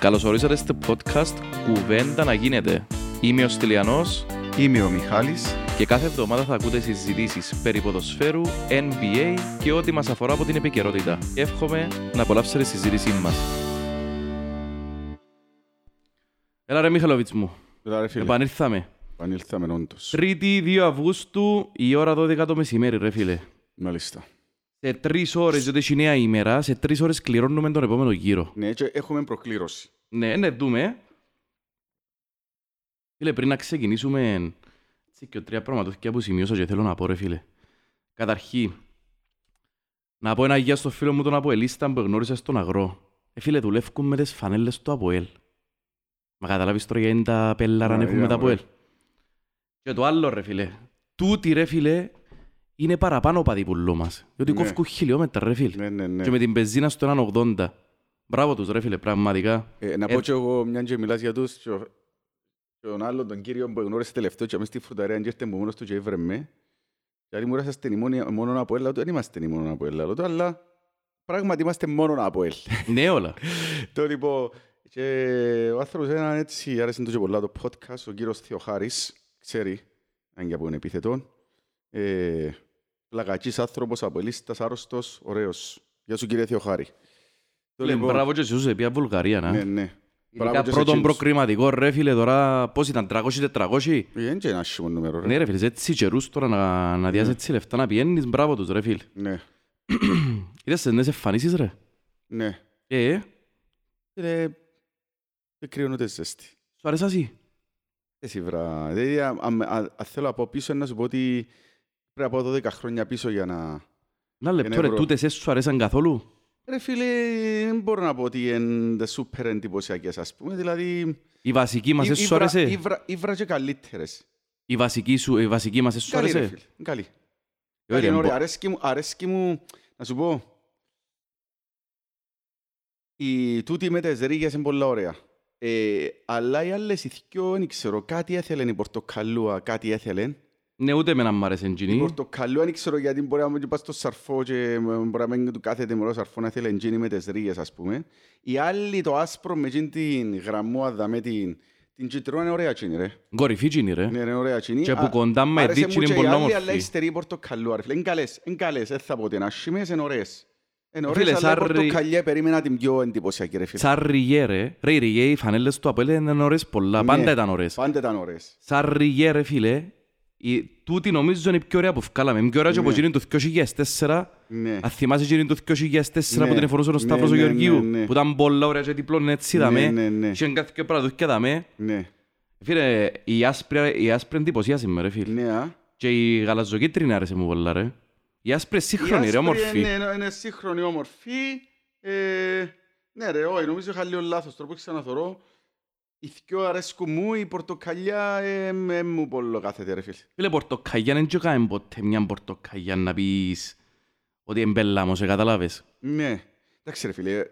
Καλώς ορίσατε στο podcast «Κουβέντα να γίνεται». Είμαι ο Στυλιανός Είμαι ο Μιχάλης. και κάθε εβδομάδα θα ακούτε συζητήσεις περί ποδοσφαίρου, NBA και ό,τι μας αφορά από την επικαιρότητα. Εύχομαι να απολαύσετε τη συζήτησή μας. Έλα ρε Μιχαλοβίτς μου, Έλα ρε φίλε, επανήλθαμε. επανήλθαμε όντως. Τρίτη 2 Αυγούστου, η ώρα 12 το μεσημέρι ρε φίλε. Μάλιστα. Σε τρεις ώρες, διότι έχει νέα ημέρα, σε τρεις ώρες κληρώνουμε τον επόμενο γύρο. Ναι, και έχουμε προκλήρωση. Ναι, ναι, δούμε. Φίλε, πριν να ξεκινήσουμε, έτσι και τρία πραγματούθηκια που σημείωσα και θέλω να πω, ρε φίλε. Καταρχή, να πω ένα γεια στο φίλο μου τον Αποελίστα που γνώρισα στον αγρό. Ε, φίλε, δουλεύουν με τις φανέλες του Αποέλ. Μα καταλάβεις τώρα γιατί είναι τα πέλαρα αν Α, έχουμε τα είδα, Αποέλ. Και το άλλο, ρε φίλε. Τούτοι, ρε φίλε, είναι παραπάνω παδί πουλό μας. Διότι Ναι. κόφκουν χιλιόμετρα, ρε φίλε. Ναι, ναι, ναι. Και με την πεζίνα στο 1,80. Μπράβο τους, ρε φίλε, πραγματικά. Ε, να Ε, πω και εγώ, μιαν και μιλάς για τους, και ο- και τον άλλον τον κύριο που γνώρισε τελευταίο και αμέσως στη φρουταρέα και ήρθε μου μόνος του και ήβρε με. Και άλλοι μου είσαστε μόνο από έλα, δεν είμαστε μόνο από έλα, αλλά πράγματι είμαστε μόνο από έλ. Ναι, όλα. Το λοιπόν, και ο άνθρωπος έναν έτσι, άρεσε του και πολλά το podcast, ο κύριος Θεοχάρης, ξέρει, αν και από είναι επίθετο. Ε, πλακακής άνθρωπος, απολύστας, άρρωστος, ωραίος. Γεια σου κύριε Θεοχάρη. Το Φίλε, μπράβο και σε όσους επία Βουλγαρία, να. Ναι, ναι. Ειδικά Μπράβο και σε πρώτον εκείνους. προκριματικό, ρε φίλε, τώρα πώς ήταν, 300-400. Ε, Δεν είναι ένα άσχημο νούμερο, ρε. Ναι ρε φίλε, σε έτσι καιρούς τώρα να, να διάσεις έτσι λεφτά να πιένεις, μπράβο τους ρε φίλε. Ναι, Είδες τις νέες εμφανίσεις ρε; ναι. Ε, ε, Ε, Δεν κρύωνε ούτε ζέστη. σου αρέσει εσύ; Εσύ βρά. Δηλαδή, αν- αν αν θέλω από πίσω να σου πω ότι πρέπει να πάω 12 χρόνια πίσω για να... Να λεπτό Ένα ρε, ευρώ. τούτες εσείς σου αρέσαν καθόλου; Ρε φίλε, δεν μπορώ να πω ότι είναι σούπερ εντυπωσιακές, ας πούμε. Δηλαδή, Η βασική μας ή- εσείς ή σου βρα- άρεσε; ή βρα- ή βρα και καλύτερες. Η βασική, σου, η βασική μας εσείς σου Καλή, ρε άρεσε; φίλε. Καλή. Ε, Καλή, ρε, είναι ωραία. μπο- Αρέσκει μου, αρέσκει μου, να σου πω, η τούτη με τις ρίγες είναι πολλά ωραία. Ε, αλλά οι άλλες οι δυο, δεν ξέρω, κάτι έθελε η πορτοκαλούα, κάτι έθελε. Ναι, ούτε εμένα μου άρεσε Η εντζινή. πορτοκαλούα δεν ξέρω γιατί μπορεί να μην πας στο σαρφό και μπορεί να μην του κάθεται μωρό σαρφό να θέλει εντζίνη με τις ρίγες, ας πούμε. Η άλλη το άσπρο με εκείνη την γραμμούαδα, με την, την κυτρό είναι ωραία εκείνη, ρε. Κορυφή τζινή ρε. Ναι, είναι ωραία εκείνη. Και Α, που κοντά με άρεσε μου δίτσι είναι και η πολλά άλλη, όμορφη. Αλλά η στερή πορτοκαλούα, ρε φίλε. Είναι καλές, είναι καλές. Δεν θα πω ότι είναι άσχημες, είναι ωραίες. Είναι Φίλε, ωραίες, αλλά η σαν ρι- πορτοκαλιά περίμενα την πιο εντυπωσιακή, ρε φίλε. Σαν ριγέ ρε. Ρε, οι ριγέ, οι φανέλες του Αποέλ είναι ωραίες πολλά. Ναι. Πάντα ήταν ωραίες. Πάντα ήταν ωραίες. Σαν ριγέ ρε φίλε, η, τούτη νομίζω είναι η πιο ωραία που βγάλαμε. Είναι πιο ωραία και από Ναι. εκείνη του 2004. Ναι. Αν θυμάσαι εκείνη του 2004 Ναι. που την εφορούσε ο Ναι, Σταύρος ο ναι, Γεωργίου. ναι, ναι. Που ήταν πολλά ωραία και διπλών έτσι Ναι, δαμε. ναι, ναι. Είχε κάθε και παραδούχια δαμε. Ναι. Φίλε, η άσπρη, η άσπρη εντυπωσίασε με ρε φίλε. Ναι, α. Και η γαλαζοκίτρινη άρεσε μου πολλά ρε. Η άσπρη σύγχρονη Η ρε, άσπρη όμορφη. Είναι, είναι, είναι σύγχρονη όμορφη. Ε, ναι ρε, όχι, νομίζω είχα λίγο λάθος. Τώρα που ξαναθωρώ, οι δυο αρέσκουν μου, η πορτοκαλιά ε, ε, μου πολύ κάθεται ρε φίλε. Φίλε, πορτοκαγιά δεν τσοκάμε ποτέ μια πορτοκαγιά να πεις ότι εμπελάμωσε, καταλάβες; Ναι. Εντάξει ρε φίλε,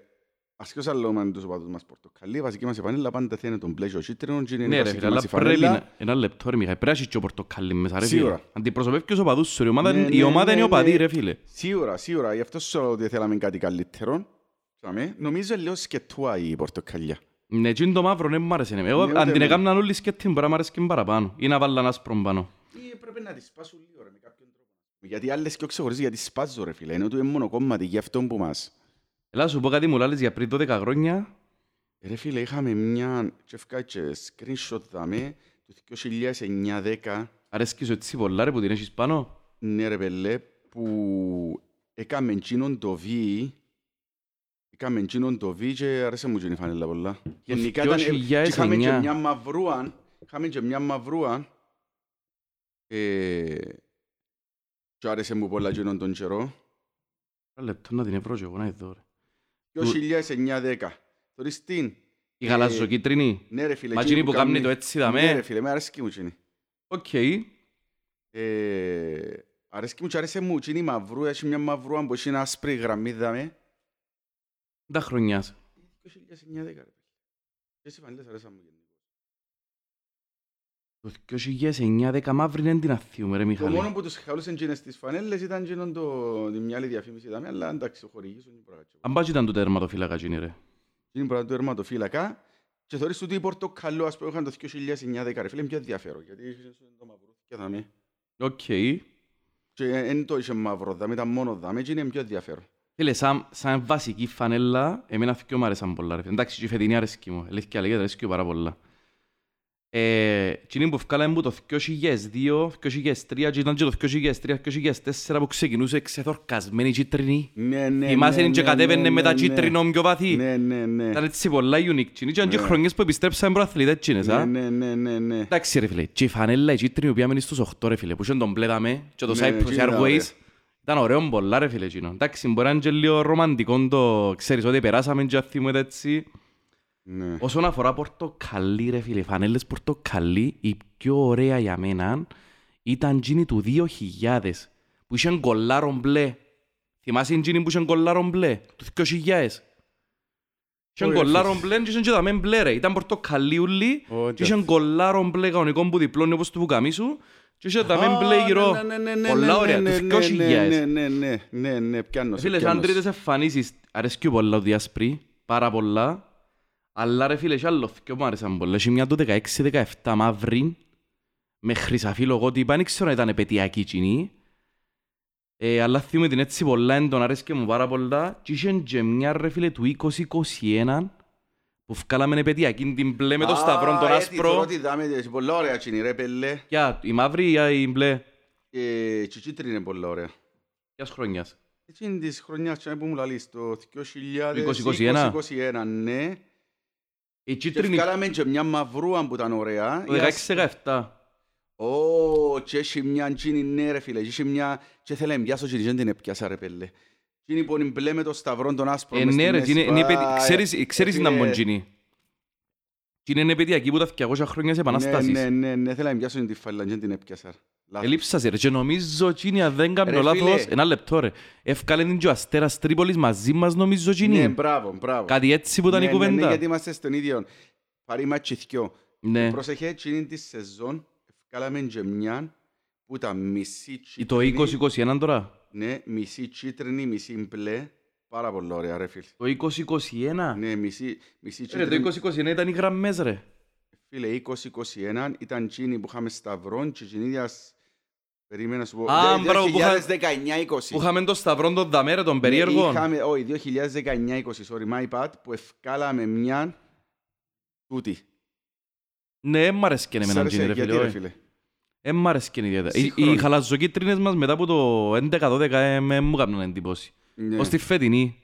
ασχώς άλλο με τους οπαδούς μας πορτοκαλί, η βασική μας επανέλα πάντα θα είναι τον μπλε και ο κίτρινο και είναι Ναι η ρε βασική φίλε, αλλά μας η πρέπει φανέλα. να... Ένα λεπτό ρε Μιχαήλ, πρέπει να έχεις και ο πορτοκαλί μέσα ρε φίλε. Σίγουρα. Αντιπροσωπεύει ο παδούς σου ρε, η ομάδα, Ναι, η ναι, ομάδα ναι, είναι ο ναι. παδί ρε φίλε. Σίγουρα, σίγουρα. Γι' αυτό σου λέω ότι θέλαμε κάτι καλύτερο. Σαμε. Νομίζω είναι λίγο σκετούα η πορτοκαλιά. Ναι, εκείνο το μαύρο δεν μ' άρεσε. ναι. Εγώ Ναι, ούτε αν την εμένα. έκαναν όλοι σκέτη μπορεί να μ' άρεσε και παραπάνω. Ή να βάλουν άσπρο πάνω. Ή πρέπει να τη σπάσουν λίγο ρε, με κάποιον τρόπο. Γιατί άλλες και ξεχωρίζει γιατί σπάζω ρε φίλε. Είναι ότι είναι μόνο κόμματι γι' αυτό που μας. Έλα σου πω κάτι μου λάλες για πριν 12 χρόνια. Ρε φίλε, είχαμε μια και έφκα και screenshot δάμε του 2009-10 Αρέσκει σου έτσι πολλά ρε που την έχεις πάνω; ναι ρε πελέ που έκαμε εκείνον το βι έκαμε εκείνον το βι και άρεσε μου και η φανέλα πολλά. Γενικά ήταν, ε, 2009. και είχαμε και μια μαυρούαν είχαμε και μια μαυρούαν ε, και άρεσε μου πολλά εκείνον τον καιρό. Ένα λεπτό να την ευρώ και εγώ να δω ρε. 2009-10. Τώρα στην. Η γαλαζοκίτρινη. Ναι ρε φίλε. Μα εκείνη εκείνη που κάνει το έτσι Ναι δαμέ. ρε φίλε, με αρέσκει μου εκείνη. Οκ. Ε, αρέσκει μου και άρεσε μου εκείνη η μαυρού, έχει μια μαυρού που έχει ένα άσπρη γραμμή δαμέ. Τα χρονιάς. 2009-10 ρε φίλε. Και εσύ φανέλες αρέσαν μου γενικώς. Το 2009-10 μαύρη δεν την αθθυμούμαι ρε Το Μιχάλη. μόνο που τους χαλούσαν εκείνες τις φανέλες ήταν εκείνον το, τη μια άλλη διαφήμιση δαμέ, αλλά εντάξει, ο χορηγής είναι πράγμα. Αν πάει ήταν το τερματοφύλακα εκείνη ρε. Είναι πράγμα του ερματοφύλακα. Και θεωρείς ότι οι Πορτοκαλό, ας πούμε, είχαν το 2009 ρε φίλε, είναι πιο ενδιαφέρον. Γιατί είχες το μαυρούθηκε δάμε. Οκ. Και δεν το είχε μαύρο δάμε, ήταν μόνο δάμε και είναι πιο ενδιαφέρον. Φίλε, σαν, σαν βασική φανέλα, εμένα θυκιο μου άρεσαν πολλά. Ρε. φίλε. Εντάξει, και η φετινή αρέσκει μου. Αλήθεια λέγεται, αρέσκει πάρα πολλά. Ε, εκείνη που βγάλαμε που το 2002, 2003 και ήταν και το 2003-2004 που ξεκινούσε ξεθορκασμένη κίτρινη. Ναι, ναι, Θυμάσαι ναι, και ναι, κατέβαινε ναι, με τα ναι, κίτρινο πιο βαθύ. Ναι, ναι, ναι. Ήταν έτσι πολλά unique. Και ήταν και Ναι. χρονιές που επιστρέψαμε προαθλητές εκείνες, α. Ναι, ναι, ναι, ναι, ναι. Εντάξει ρε φίλε, και η φανέλα η κίτρινη που μένει στους 8 ρε φίλε, που είχαν τον μπλε δαμέ και το Ναι, Cyprus εκείνη ήταν Airways. Ωραία. Ήταν ωραίο πολλά ρε φίλε εκείνο. Εντάξει, μπορεί να είναι και λίγο ρομαντικό το, ξέρεις, ότι περάσαμε και θυμούμε έτσι. Ναι. Όσον αφορά πορτοκαλί ρε φίλε, φανέλες πορτοκαλί, η πιο ωραία για μένα ήταν εκείνη του 2000, που είχαν κολλάρο μπλε. Θυμάσαι εκείνη που είχαν κολλάρο μπλε, του 2000. Είχαν Όχι, ρε κολλάρο φίλε. μπλε και είχαν και τα μεν μπλε ρε. Ήταν πορτοκαλίουλοι Όχι, και είχαν κολλάρο μπλε κανονικό που διπλώνει όπως του βουκαμίσου και είχαν τα μεν μπλε γύρω. Α, ναι, ναι, ναι, Πολλά ναι, ωραία, ναι, τους ναι, 2000. ναι, ναι, ναι, ναι, ναι, ναι, πιάνω σε, Φίλε, πιάνω σαν σε. τρίτες εμφανίσεις αρέσκει πολλά ο Διασπρί, πάρα πολλά. Αλλά ρε φίλε, έχει άλλο και μου άρεσαν πολλά. Έχει μια το 16-17 μαύρη, με χρυσαφή λογότυπα, δεν ξέρω αν ήταν επαιτειακή κοινή. Ε, αλλά θυμούμαι την έτσι πολλά έντονα, αρέσκει μου πάρα πολλά. Και είχε και μια ρε φίλε του 2021, που βγάλαμε επαιτειακή την μπλε με το Α, σταυρό τον έτσι, άσπρο. πρώτη δάμε, έτσι, πολλά ωραία εκείνη, ρε πελέ. Ποια, η μαύρη ή η μπλε, Ε, και η κίτρινη είναι πολλά ωραία. ποιας χρονιάς; Εκείνη της χρονιάς και που μου λαλείς, το 2021. 2021, ναι. Η Και κίτρινη, βγάλαμε και μια μαυρούα που ήταν ωραία. το 16-17. Ω, και έχει μια εκείνη, ναι ρε φίλε, και έχει μια... Και θέλω να πιάσω και δεν την έπιασα ρε πέλε. Εκείνη που είναι μπλε με το σταυρό τον άσπρο Ε, μες ναι στη ρε, μέση. είναι- είναι Α, επαιτει- ξέρεις- ε, ξέρεις ε, να φίλε, μποντζίνει. Και είναι επαιτειακή που τα 200 χρόνια της Ναι, Επανάστασης. ναι, ναι, ναι, θέλω να πιάσω την φάλα και δεν την έπιασα. Λάθος. Ελείψασε ρε και νομίζω εκείνη αν δεν κάνω Ρε, λάθος, φίλε. ένα λεπτό ρε, έφκαλε την και ο Αστέρας Τρίπολης μαζί μας νομίζω Ναι, εκείνη. μπράβο, μπράβο. Κάτι έτσι που ήταν η Ναι, ναι, ναι, κουβέντα. γιατί είμαστε στον ίδιο. Πάρει ματσιθκιό. Ναι. Πρόσεχε, εκείνη τη σεζόν, ευκάλαμε και μια που ήταν μισή Ή Το κίτρινη. 2021 τώρα. Ναι, μισή κίτρινη, μισή μπλε. Πάρα πολύ ωραία ρε φίλε. Το 2021. Ναι, μισή, μισή Ρε, κίτρινη. το 2021 ήταν οι γραμμές ρε. Φίλε, 2021 ήταν εκείνη που είχαμε σταυρόν και εκείνη ίδια... Περίμενα να σου πω. Α, Δε- μπράβο, που είχα- 2019-20. Που είχαμε το σταυρό των δαμέρε των Ναι, περίεργων. Είχαμε, όχι, 2019-20, sorry, my bad, που ευκάλαμε μια τούτη. Ναι, μ' αρέσει και Σ' εμένα άρεσε, εκείνη ρε γιατί, φίλε. ρε όχι. φίλε; Ε, μ' αρέσει και ιδιαίτερα. Οι- Σύγχρονη. Οι χαλαζοκίτρινες μας μετά από το 11-12 ε, με μου έκαναν εντύπωση. Ναι. Ως τη φετινή.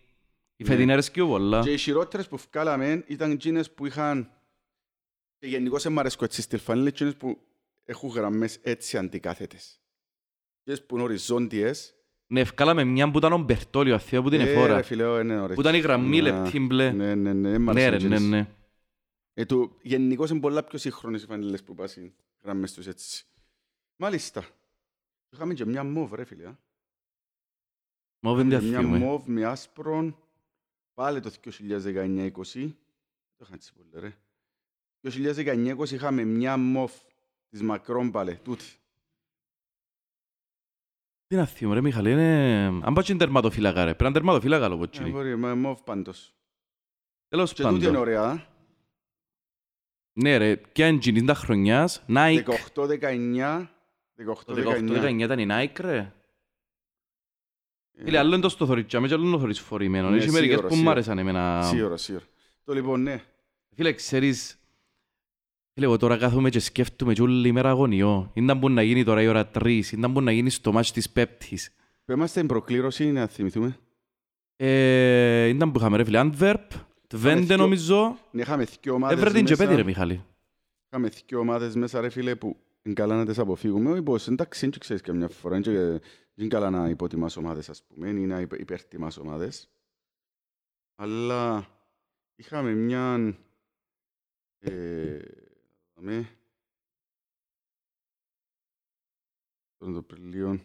Η Ναι. φετινή αρέσκει μου πολλά. Και οι χειρότερες που βγάλαμε ήταν εκείνες που είχαν... Και γενικώς δεν μ' αρέσκω έτσι στυλ φανέλα, εκείνες που έχουν γραμμές έτσι αντικάθετες. Εκείνες που είναι οριζόντιες. Ναι, ευκάλαμε μια που ήταν ο Μπερτόλιο, αθέα που την Ε, εφόρα. ρε φίλε, ω, είναι ωραίες. Που ήταν η γραμμή Να, λεπτή μπλε. Ναι, ναι, ναι, δεν μ' Ναι αρέσουν ρε, ναι, εκείνες. ναι. Ε, του, γενικώς είναι πολλά πιο σύγχρονες οι φανέλες που πάσουν γραμμές τους έτσι. Μάλιστα. Είχαμε και μια μόβ, ρε φίλε. α. Μόβ δεν Μια διαφύγουμε. μόβ με άσπρον, πάλι το 2019-20. Το είχα έτσι πολύ, ρε. 2019-20 είχαμε μια μόβ της μακρόν πάλι, τούτη. Τι να θυμώ ρε Μιχαλή, είναι... Αν πάω και είναι τερματοφύλακα ρε, πρέπει να είναι τερματοφύλακα λόγω Ε, τσίνη. μπορεί, μα μόβ πάντως. Τέλος Και τούτη είναι πάντων. ωραία. α. Ναι ρε, ποια είναι εκείνη τα χρονιάς, Nike. 18-19. Το 18-19. 18-19 ήταν η Nike ρε. Ε, Φίλε, άλλο είναι το στο θωριτζάμε και άλλο είναι το θωρείς φορημένο. Ναι, Έχει μερικές σίγουρα, που μου σίγουρα. άρεσαν εμένα. Σίγουρα, σίγουρα. Το λοιπόν, ναι. Φίλε, ξέρεις, φίλε, εγώ τώρα κάθομαι και σκέφτομαι και όλη μέρα αγωνιό. Ήταν που να γίνει τώρα η ώρα τρεις, ήταν που να γίνει στο μάτς της Πέπτης. Που είμαστε στην προκλήρωση, να θυμηθούμε. Ε, ήταν που είχαμε ρε φίλε, Antwerp, Twente δυο- νομίζω. Ναι, Είχαμε δύο ομάδες Έβρε την και μέσα. πέτη ρε Μιχάλη. Είχαμε δύο ομάδες μέσα, ρε φίλε, που είναι καλά να τις αποφύγουμε. Όχι πως, εντάξει, δεν ξέρεις καμιά φορά. Είναι και- είναι καλά να υποτιμάς ομάδες, ας πούμε, ή να υπε- υπερτιμάς ομάδες. Αλλά είχαμε μια... Ε, δαμε, τον Απριλίο.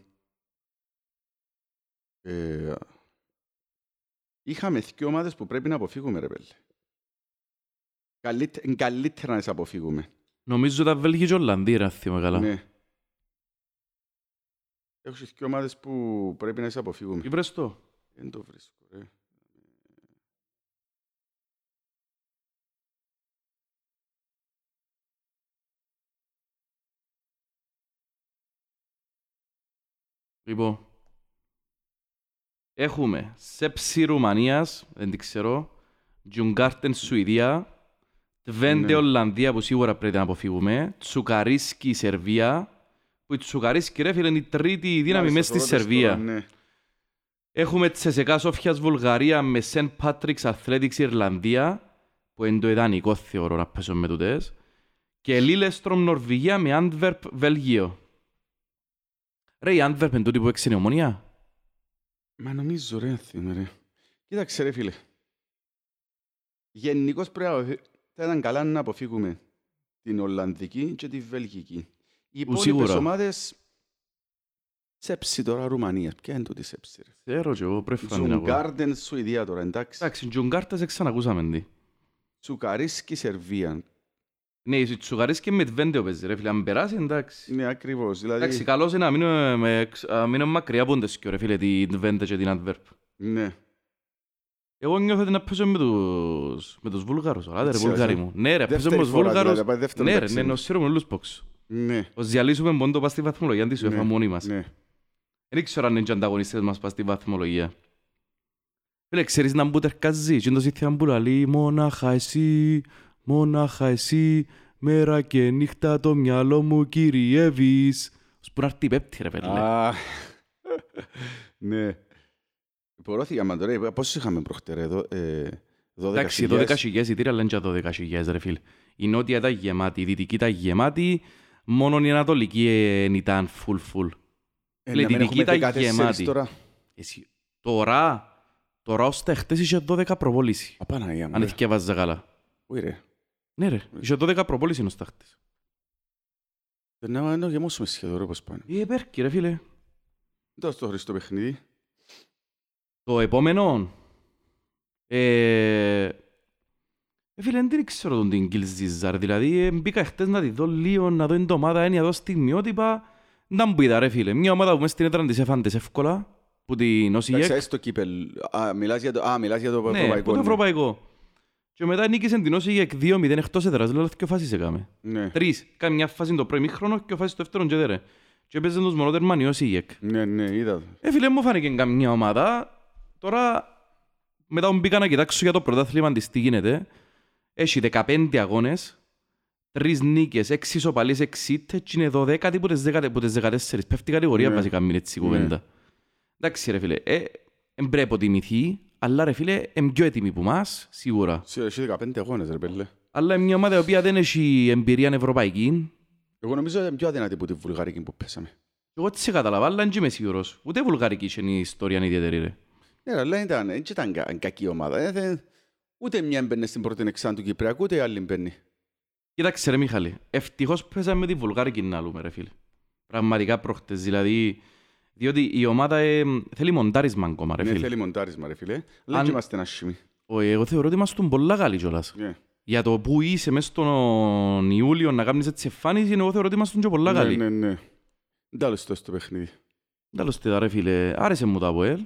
Ε, είχαμε δύο ομάδες που πρέπει να αποφύγουμε, ρε πέλε. Καλύτε- είναι καλύτερα να τις αποφύγουμε. Νομίζω ότι Βέλγη και Ολλανδία, αν θυμάμαι καλά. Ναι. Έχω και ομάδες που πρέπει να είσαι αποφύγουμε. Ή βρεστό. Δεν το βρίσκω, ρε. Λοιπόν, έχουμε Σέψη Ρουμανίας, δεν την ξέρω, Τζούνγκαρτεν Σουηδία, Τβέντε Ναι. Ολλανδία που σίγουρα πρέπει να αποφύγουμε, Τσουκαρίσκι Σερβία, που η Τσουκαρίσκι ρε φίλε είναι η τρίτη δύναμη μέσα στη Σερβία. Ναι. Έχουμε Τσεσεκά Σόφιας Βουλγαρία με Σεν Πάτριξ Αθλέτιξ Ιρλανδία, που είναι το ιδανικό θεωρώ να πέσω με τούτες, και Λίλεστρομ Νορβηγία με Αντβερπ Βελγίο. Ρε η Αντβερπ είναι τούτη που έξινε ομονία. Μα νομίζω ρε, θυμάμαι ρε. Κοίταξε ρε φίλε. Γενικώς πρέπει να αποφύ- θα ήταν καλά να αποφύγουμε την Ολλανδική και τη Βελγική. Οι υπόλοιπες σίγουρα. ομάδες Σέψη τώρα Ρουμανία. Ποια είναι τούτη Σέψη ρε. Ξέρω και εγώ πρέπει να την ακούω. Τζουγκάρντεν Σουηδία τώρα εντάξει. Εντάξει, Τζουγκάρτας δεν ξανακούσαμε τι. Τσουκαρίσκι Σερβία. Ναι, η Τσουκαρίσκη με Τβέντεο παίζει ρε φίλε, αν περάσει εντάξει. Ναι ακριβώς. Δηλαδή, Εντάξει, καλώς είναι να μείνουμε, με, να μείνουμε μακριά από τις δυο, ρε φίλε, την Τβέντε και την Αντβέρπ. ναι. Εγώ νιώθω ότι να παίζω με τους, με τους Βούλγαρους, άντε ρε Έτσι, Βούλγαροι ας, μου. Ναι ρε, παίζω με Δεύτερη τους φορά, δηλαδή, Βούλγαρους. πάει δεύτερο Ναι ρε, παίξιμο. ναι, νοσίρουμε όλους πόξ. Ναι. Ως διαλύσουμε πόντο πας στη βαθμολογία της UEFA Ναι, μόνοι μας. Ναι. Δεν ξέρω αν είναι και ανταγωνιστές μας πας στη βαθμολογία. Φίλε, ξέρεις να μπούτε ερκαζί, και είναι το σύστημα που λέει «Μόναχα εσύ, μόναχα εσύ, μέρα και νύχτα το μυαλό μου κυριεύεις». Ως που να έρθει η πέπτη ρε πέλε. Α, ναι. Υπορώθηκαμε τώρα, ε, πόσους είχαμε προχτέρα εδώ, ε, 12 Εντάξει, 12 χιλιάδες εισιτήρια λένε και 12 χιλιάδες ρε φίλε. Η νότια ήταν γεμάτη, η δυτική ήταν γεμάτη, μόνο η ανατολική ε, ήταν full full. Ε, Φίλε, να μην η δυτική έχουμε ήταν 14 γεμάτη. Τώρα. Εσύ, τώρα, τώρα ως τα χτες είχε 12 προπόληση. Απαναγία μου. Αν ρε. εθιέβαζα καλά. Όχι ρε. Ναι ρε, είχε 12 προπόληση ως τα χτες. Δεν να να γεμώσουμε σχεδόν ρε πώς πάνε. Ε, πέρκει ρε φίλε. Τώρα στο Χριστό παιχνίδι. Το επόμενο, ε, ε, φίλε, δεν ξέρω τον την Κιλζίζαρ, δηλαδή ε, μπήκα χτες να τη δω λίγο, να δω την ομάδα, είναι να δω στιγμιότυπα, να μου πείτε ρε φίλε, μια ομάδα που μες στην έδρα της έφαντες εύκολα, που την Εντάξει, Όσιγεκ, έτσι το κύπελ. Α, μιλάς για το, α, μιλάς για το ναι, ευρωπαϊκό. που το ναι. ευρωπαϊκό. Και μετά νίκησε την Όσιγεκ 2-0 εκτός έδρας, λέω και φάσεις έκαμε. Ναι. Τρεις, κάνει μια φάση το πρώτο ημίχρονο και ο φάση το δεύτερο και δέρε. Και έπαιζε τους μονότερμαν η Όσιγεκ. Ναι, ναι, είδα. το. Ε, φίλε, μου φάνηκε καμιά ομάδα. Τώρα, μετά που μπήκα να κοιτάξω για το πρωτάθλημα της τι γίνεται, έχει 15 αγώνες, 3 νίκες, 6 ισοπαλίες, 6 ήττες και είναι 12 από τις 10 από τις 14. Πέφτει η κατηγορία Ναι. βασικά μην έτσι η Ναι. κουβέντα. Εντάξει ρε φίλε, ε, εν πρέπει να αποτιμηθεί, αλλά ρε φίλε, είναι πιο έτοιμη που μας, σίγουρα. Σε- Έχει 15 αγώνες ρε πέλε. Αλλά είναι μια ομάδα η οποία δεν έχει εμπειρία ευρωπαϊκή. Εγώ νομίζω είναι πιο αδυνατή από τη βουλγαρική που πέσαμε. Εγώ τι σε καταλαβα, αλλά δεν είμαι σίγουρος. Ούτε βουλγαρική είχε η ιστορία ιδιαίτερη ρε. Ναι, αλλά ήταν, δεν ήταν κα- κακή ομάδα. Ε, δεν- Ούτε μια μπαίνει στην πρώτη εξάν του Κυπριακού, ούτε η άλλη μπαίνει. Κοίταξε ρε Μιχάλη, ευτυχώς πέσαμε με τη Βουλγάρικη να λούμε ρε φίλε. Πραγματικά προχτές, δηλαδή, διότι η ομάδα ε, θέλει μοντάρισμα ακόμα ρε Ναι, φίλε. θέλει μοντάρισμα ρε φίλε. Αλλά Αν- και είμαστε άσχημοι. Ο, εγώ θεωρώ ότι είμαστε πολλά καλοί κιόλας. Ναι. Για το που είσαι μέσα στον Ιούλιο να κάνεις έτσι εμφάνιση, εγώ θεωρώ ότι είμαστε και πολλά Ναι, καλοί. ναι, ναι. Δεν τα λες στο παιχνίδι. Τέλος τι ρε φίλε, άρεσε μου το ΑΠΟΕΛ.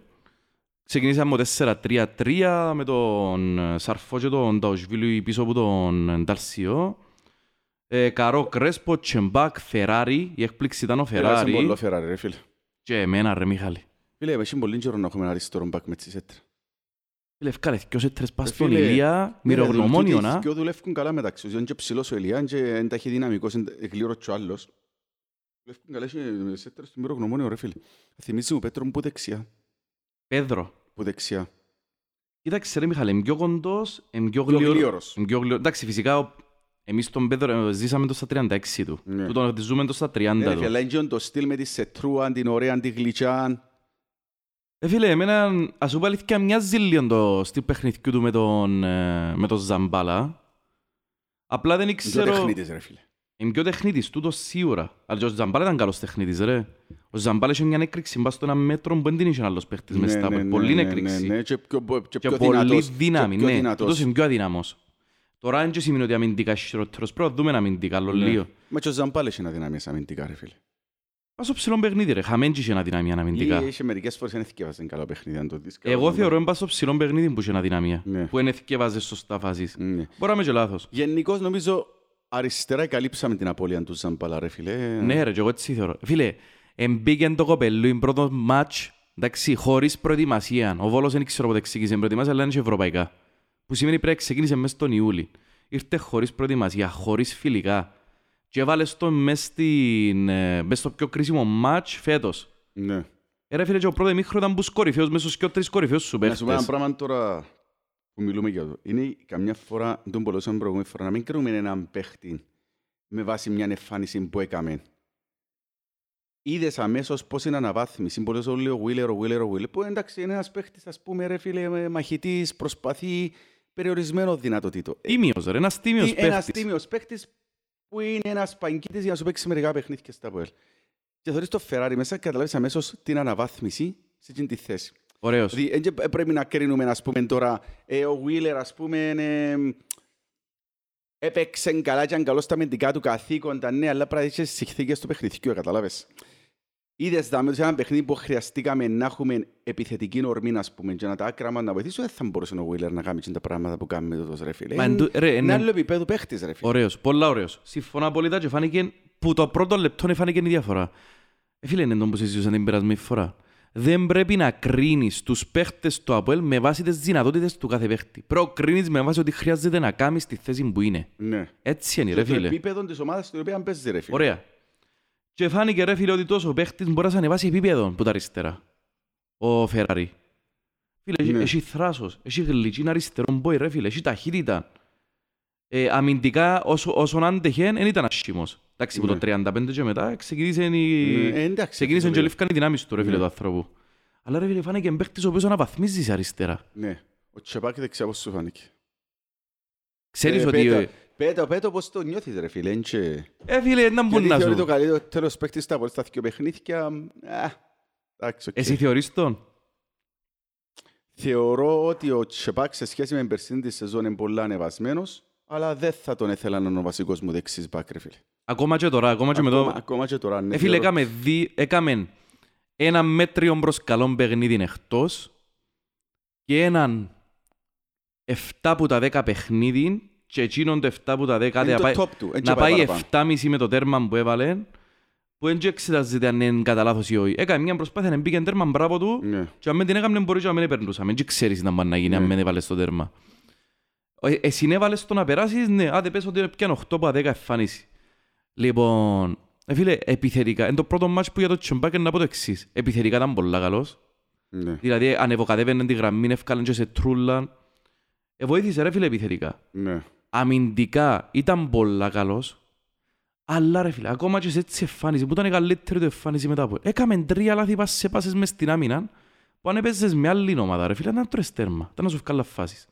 Ξεκινήσαμε το 4-3-3 με τον ε, Σαρφό και τον Ταουσβίλου πίσω από τον ε, Νταλσιό. Ε, Καρό Κρέσπο, Τσεμπάκ, Φεράρι. Η έκπληξη ήταν ο Φεράρι. Φεράρι. Πολύ Φεράρι ρε φίλε. Και εμένα ρε Μιχάλη. Φίλε, έχει πολύ καιρό να έχουμε ένα αριστερό μπακ με τις έτρες. Φίλε, ευκάλε δυο έτρες πας Ρε στον φίλε, Ηλία, μυρογνωμόνιο να. Και δουλεύουν καλά μεταξύ τους. Είναι και ψηλός ο Ηλιάν και είναι ταχυδυναμικός, είναι γλύρος και ο άλλος. Δουλεύουν καλά και με τις έτρες του μυρογνωμόνιο ρε φίλε. Θυμίζει μου Πέτρο μου που δεξιά. Πέδρο. Που δεξιά. Κοίταξε ρε Μιχάλη, είμαι πιο κοντός, είμαι πιο Πιο γλυόρος. γλύωρος. Είμαι πιο γλυόρος. Εντάξει, φυσικά, ο- εμείς τον Πέδρο ε, ζήσαμε το στα 36 του. Ναι. Του τον ζούμε το στα 30 Ναι, ρε του. φίλε, αλλά είναι και το στυλ με τη σετρούαν, την ωραία, την γλυτσάν. Ε, φίλε, εμένα, ας σου πω αλήθεια, μοιάζει λίγο το στυλ παιχνιδιού του με τον, ε, με τον Ζαμπάλα. Απλά δεν Είναι πιο ξέρω... τεχνίτης ρε φίλε. Είναι πιο τεχνίτης, τούτος σίγουρα. Αλλά και ο Ζαμπάλα ήταν καλός τεχνίτης, ρε. Ο Ζαμπάλα είχε μια έκρηξη μπας στο ένα μέτρο που δεν την είχε άλλος παίχτης μες στα ναι, Πολύ ναι, έκρηξη. ναι, ναι, και πιο, και Και πιο πολύ δυνατός. δύναμη, και πιο ναι. δυνατός. Τούτος είναι πιο αδύναμος. Τώρα δεν και σημαίνει ότι αμυντικά είσαι χειρότερος. Πρέπει να δούμε αμυντικά, άλλο Ναι. λίγο. Μα και ο Ζαμπάλ έχει ένα δυναμίες αμυντικά ρε φίλε. Πας στο ψηλό παιχνίδι, ρε. Χαμέν και είχε ένα δυναμία αμυντικά. Ή Είχε μερικές φορές δεν εθικεύαζε καλά παιχνίδι αν το δεις. Εγώ θεωρώ ότι πας στο ψηλό παιχνίδι που είχε ένα δυναμία. Ναι. Που δεν εθικεύαζε σωστά φάσεις. Ναι. Μπορεί να είμαι και λάθος. Γενικώς νομίζω αριστερά καλύψαμε την απώλεια του Ζαμπάλα ρε φίλε. Ναι ρε, και εγώ έτσι θεωρώ. Φίλε, Εμπήκε το κοπελούιν πρώτο μάτς, εντάξει, χωρίς προετοιμασία. Ο Βόλος δεν ξέρω πότε ξεκίνησε προετοιμασία, αλλά είναι και ευρωπαϊκά. Που σημαίνει πρέπει να ξεκίνησε μέσα στον Ιούλη. Ήρθε χωρίς προετοιμασία, χωρίς φιλικά. Και έβαλε το μέσα, στην, ε, μέσα στο πιο κρίσιμο μάτς φέτος. Ναι. Ε, ρε φίλε, και ο πρώτο ημίχρονο ήταν που κορυφαίος, μέσα στους πιο τρεις κορυφαίους σου Να σου πω ένα παίχτες. πράγμα τώρα που μιλούμε για το. Είναι καμιά φορά, τον πολλώσαμε προηγούμενη φορά, να μην κρίνουμε έναν παίχτη με βάση μια εμφάνιση που έκαμε. Είδες αμέσως πώς είναι αναβάθμιση. Πολλές όλοι ο Wheeler, ο Wheeler, ο Wheeler, που εντάξει είναι ένας παίχτης, ας πούμε, ρε φίλε, με- μαχητής, προσπαθεί περιορισμένο δυνατοτήτο. Ε, Τίμιος, ρε, ένας τίμιος τι- Ένας παίχτης. τίμιος παίχτης που είναι ένας παγκίτης για να σου παίξει μερικά παιχνίδια στα ΠΟΕΛ. Και θωρείς το Ferrari μέσα και καταλάβεις αμέσως την αναβάθμιση σε εκείνη τη θέση. Ωραίος. Δηλαδή, δεν και πρέπει να κρίνουμε, ας πούμε, τώρα, ε, ο Wheeler, ας πούμε, ε, έπαιξε καλά και αν καλό στα αμυντικά του καθήκοντα, ναι, αλλά πρέπει να είσαι συνθήκες του παιχνιδιού, καταλάβες. Είδες δάμε ότι σε ένα παιχνίδι που χρειαστήκαμε να έχουμε επιθετική ορμή, ας πούμε, και να τα άκρα μας να βοηθήσουμε, δεν θα μπορούσε ο Wheeler να κάνει και τα πράγματα που κάνουμε τούτος, ρε φίλε. Μα Είναι- εντού- ρε, Είναι είναι- άλλο επίπεδο παίχτης, ρε φίλε. Ωραίος, πολλά ωραίος. Συμφωνώ απόλυτα και φάνηκε που το πρώτο λεπτό φάνηκε η διαφορά. Ε, φίλε, είναι το που συζητούσαν την περασμένη φορά. Δεν πρέπει να κρίνεις τους παίχτες του ΑΠΟΕΛ με βάση τις δυνατότητες του κάθε παίχτη. Προκρίνεις με βάση ότι χρειάζεται να κάνεις στη θέση που είναι. Ναι. Έτσι είναι, Και ρε το φίλε. επίπεδο της ομάδας στην οποία παίζει, ρε φίλε. Ωραία. Και φάνηκε ρε φίλε ότι τόσο ο παίχτης μπορεί να σε ανεβάσει επίπεδο που τα αριστερά. Ο Φεράρι. Φίλε, έχει- Ναι. έχει θράσος, έχει γλυκίν αριστερό μπόι ρε φίλε, έχει ταχύτητα. Ε, αμυντικά όσο, όσον άντεχε δεν ήταν άσχημος. Εντάξει, που Ναι. το 35 και μετά ξεκίνησε, η... Ναι, ε, εντάξει, ξεκίνησε αυτό και το- λήφκαν οι δυνάμεις του ρε φίλε Ναι. του άνθρωπου. Αλλά ρε φίλε φάνηκε παίχτης ο οποίος αναβαθμίζεις σε αριστερά. Ναι. Ο Τσεπάκη δεξιά πώς σου φάνηκε. Ξέρεις Ε, ότι... πέτα- ε, Πέτω, πέτω πώς το νιώθεις ρε φίλε. εν και- Ε, φίλε, να μπουν Γιατί να θεωρεί το σου. καλύτερο τέλος παίκτης στα πολύ στα δύο παιχνίδια. α, Εντάξει, οκ. Εσύ θεωρείς τον; Θεωρώ ότι ο Τσεπάκ σε σχέση με την περσίνη της σεζόν είναι πολύ ανεβασμένος, αλλά δεν θα τον ήθελα να είναι ο βασικός μου δεξής μπακ, ρε φίλε. Ακόμα και τώρα, ακόμα και με Ακόμα, το... ακόμα και τώρα, ναι. Ε, φίλε, θεωρώ- έκαμε, δι... έκαμε ένα μέτριο προς καλόν παιχνίδι εκτός και έναν 7 από τα 10 παιχνίδι και εκείνον το 7 από τα 10 Είναι να το πάει, top του, εν και να πάει παραπάνω. 7,5 με το τέρμα που έβαλε που δεν εξετάζεται αν είναι κατά λάθος ή όχι. Έκανε μια προσπάθεια να μπήκε τέρμα μπράβο του Ναι. και αν δεν την έκαμε μπορεί και να μην περνούσαμε. Δεν ξέρεις να μπορεί να γίνει αν Ναι. δεν έβαλες το τέρμα. Ε, Εσύ έβαλες το να περάσεις, ναι, άντε πες ότι πιάνε 8 από 10 εμφανίσει. Λοιπόν, ε, φίλε, επιθετικά, είναι το πρώτο μάτς που για το Τσιμπάκ να πω το εξής. Επιθετικά ήταν πολλά καλός. Ναι. Δηλαδή ανεβοκατέβαινε τη γραμμή, ευκάλεν και σε τρούλα. Ε, βοήθησε ρε φίλε επιθετικά. Ναι. Αμυντικά ήταν πολλά καλός. Αλλά ρε φίλε, ακόμα και σε έτσι εμφάνιση, που ήταν η καλύτερη του εμφάνιση μετά από... Έκαμε τρία λάθη πας- σε πάσες μες στην άμυνα, που αν έπαιζες με άλλη ομάδα ρε φίλε, ήταν τρεις τέρμα, ήταν να σου βγάλει φάσεις.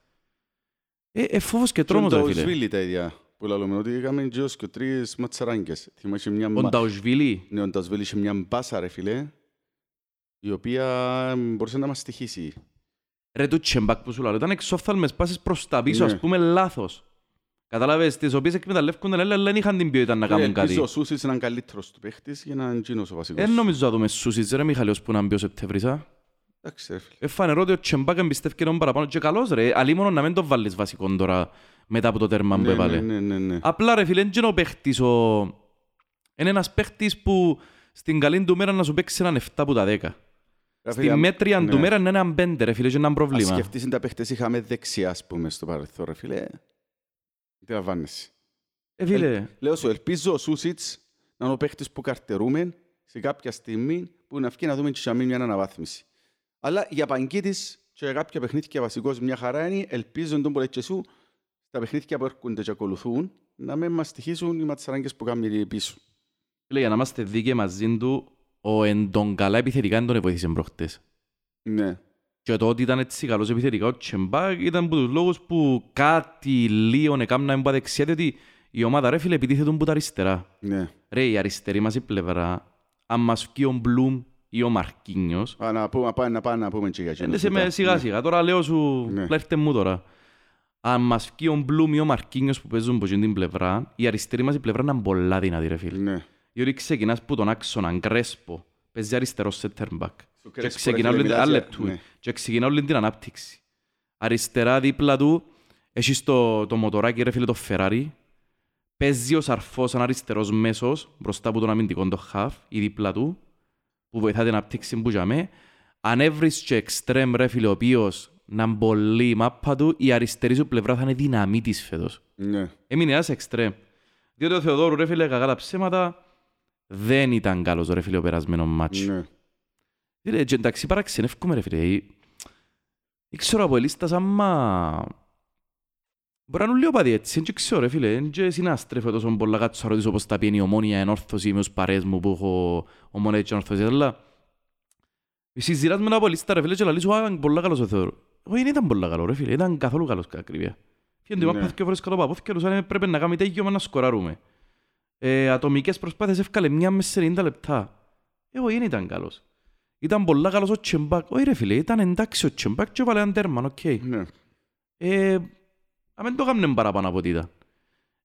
Ε, ε, φόβος και τρόμος ρε Και ο φίλε. Σβίλη τα ίδια που λέμε ότι είχαμε και ως και τρεις ματσαράγκες. Θυμάσαι μια Ο μα- Νταουσβίλη, Ναι, ο Ντασβέλη είχε μια μπάσα ρε φίλε, η οποία μ, μπορούσε να μας στοιχήσει. ρε του τσεμπάκ που σου λέω, ήταν εξόφθαλμες πάσες προς τα πίσω, Ναι. ας πούμε λάθος. Κατάλαβες, τις οποίες εκμεταλλεύκονται, αλλά δεν είχαν την ποιότητα να κάνουν κάτι. Ελπίζω ο Σούσης να είναι καλύτερος του παίχτης για να είναι εκείνος ο βασικός. Δεν νομίζω να δούμε Σούσιτς ρε Μιχαλίος που να μπει ο Σεπτέμβρης, α. Εντάξει ρε φίλε. Ε, φανερό ότι ο Τσεμπάκ εμπιστεύει τον παραπάνω και καλός ρε. Αλλή μόνο να μην τον βάλεις βασικό τώρα μετά από το τέρμα που Ναι, έβαλε. ναι, ναι, ναι. Απλά ρε φίλε, είναι ο παίχτης ο... Είναι ένας παίχτης που στην καλή του μέρα να σου παίξει έναν 7 από τα 10. Ρε Στη φίλε, μέτρια ναι. του μέρα είναι έναν 5 ρε φίλε και είναι ένα Ας πρόβλημα. σκεφτείς είναι τα παίχτες είχαμε δεξιά, ας πούμε, στο παρελθόν, ρε φίλε. Τι λαμβάνεσαι. Ε, φίλε, Λέω σου, ελπίζω ο Σούσιτς να είναι ο παίχτης που καρτερούμε σε κάποια στιγμή που να βγει να δούμε και για μια αναβάθμιση. Αλλά για παγκίτης και για κάποια παιχνίδια βασικός μια χαρά είναι, ελπίζω τον πολύ και σου, τα παιχνίδια που έρχονται και ακολουθούν, να μην μας στοιχήσουν οι ματσαράγκες που κάνουν πίσω. φίλε, για να είμαστε δίκαιοι μαζί του, ο εν τον καλά επιθετικά δεν τον βοήθησε προχτές. Ναι. Και το ότι ήταν έτσι καλός επιθετικά ο Τσεμπάκ ήταν από τους λόγους που κάτι λίγο έκαναν από δεξιά, διότι η ομάδα ρε φίλε επιτίθετουν από τα αριστερά. Ναι. Ρε, η αριστερή μας η πλευρά, αν μας βγει ο Μπλουμ ή ο Μαρκίνιος, Α, να πούμε, να πάμε, να πάμε, να πούμε και για εκείνο. Έντεσε με σιγά σιγά, τώρα λέω σου, Ναι. πλέφτε μου τώρα. Αν μας βγει ο Μπλουμ ή ο Μαρκίνιος που παίζουν από εκείνη την πλευρά, η αριστερή μας η πλευρά είναι πολλά δυνατή ρε φίλε. Ναι. Διότι ξεκινάς που τον άξονα, γκρέσπο, παίζει αριστερό center back. Στο Και Κρέσπο, ξεκινά ρε όλη φίλε, την- μιλάς άλλο για- του. ναι. Και ξεκινά όλη την ανάπτυξη. Αριστερά δίπλα του έχεις το, το μοτοράκι ρε φίλε το Ferrari. Παίζει ο Σαρφός σαν αριστερός μέσος μπροστά από τον αμυντικό το half ή δίπλα του. Που βοηθά την απτύξη που είχαμε. Αν έβρεις και εξτρέμ ρε φίλε ο οποίος να μπολεί η μάπα του, η αριστερή σου πλευρά θα είναι δυναμή της φέτος. Ναι. Έμεινε ένας εξτρέμ. Διότι ο Θεοδόρου ρε φίλε κακά τα ψέματα δεν ήταν καλός ρε φίλε ο περασμένο μάτσο. Ναι. Φίλε, και εντάξει παραξενεύκουμε ρε φίλε. Ή- ή ξέρω από ελίστας άμα... Μπορεί να είναι λίγο παδί έτσι, δεν ξέρω ρε φίλε. Δεν και συνάστρεφω τόσο πολλά κάτσω να ρωτήσω πώς τα πιένει η ομόνια ενόρθωση με τους παρέες μου που έχω Ομόνοια και Ανόρθωση. Αλλά συζητάς με ένα από ελίστα ρε φίλε και λαλείς, «Ω, ήταν πολλά καλός ο Θεόδωρου». Όχι, δεν ήταν πολλά καλό ρε φίλε, ήταν καθόλου καλός κατά ακρίβεια. Φύγαν Ναι. τη μάπα δύο φορές κάτω από παπούθκια τους, αν έπρεπε να κάνουμε τέγιο να σκοράρουμε. Ε, ατομικές προσπάθειες έφκαλε μια μέσα σε 90 λεπτά. Εγώ δεν ήταν καλός. Ήταν πολλά καλός ο Τσεμπάκ. Όχι ρε φίλε, ήταν εντάξει ο Τσεμπάκ και έβαλε έναν τέρμαν, οκ. Ναι. Ε, αν δεν το έκαναν παραπάνω από ό,τι ήταν.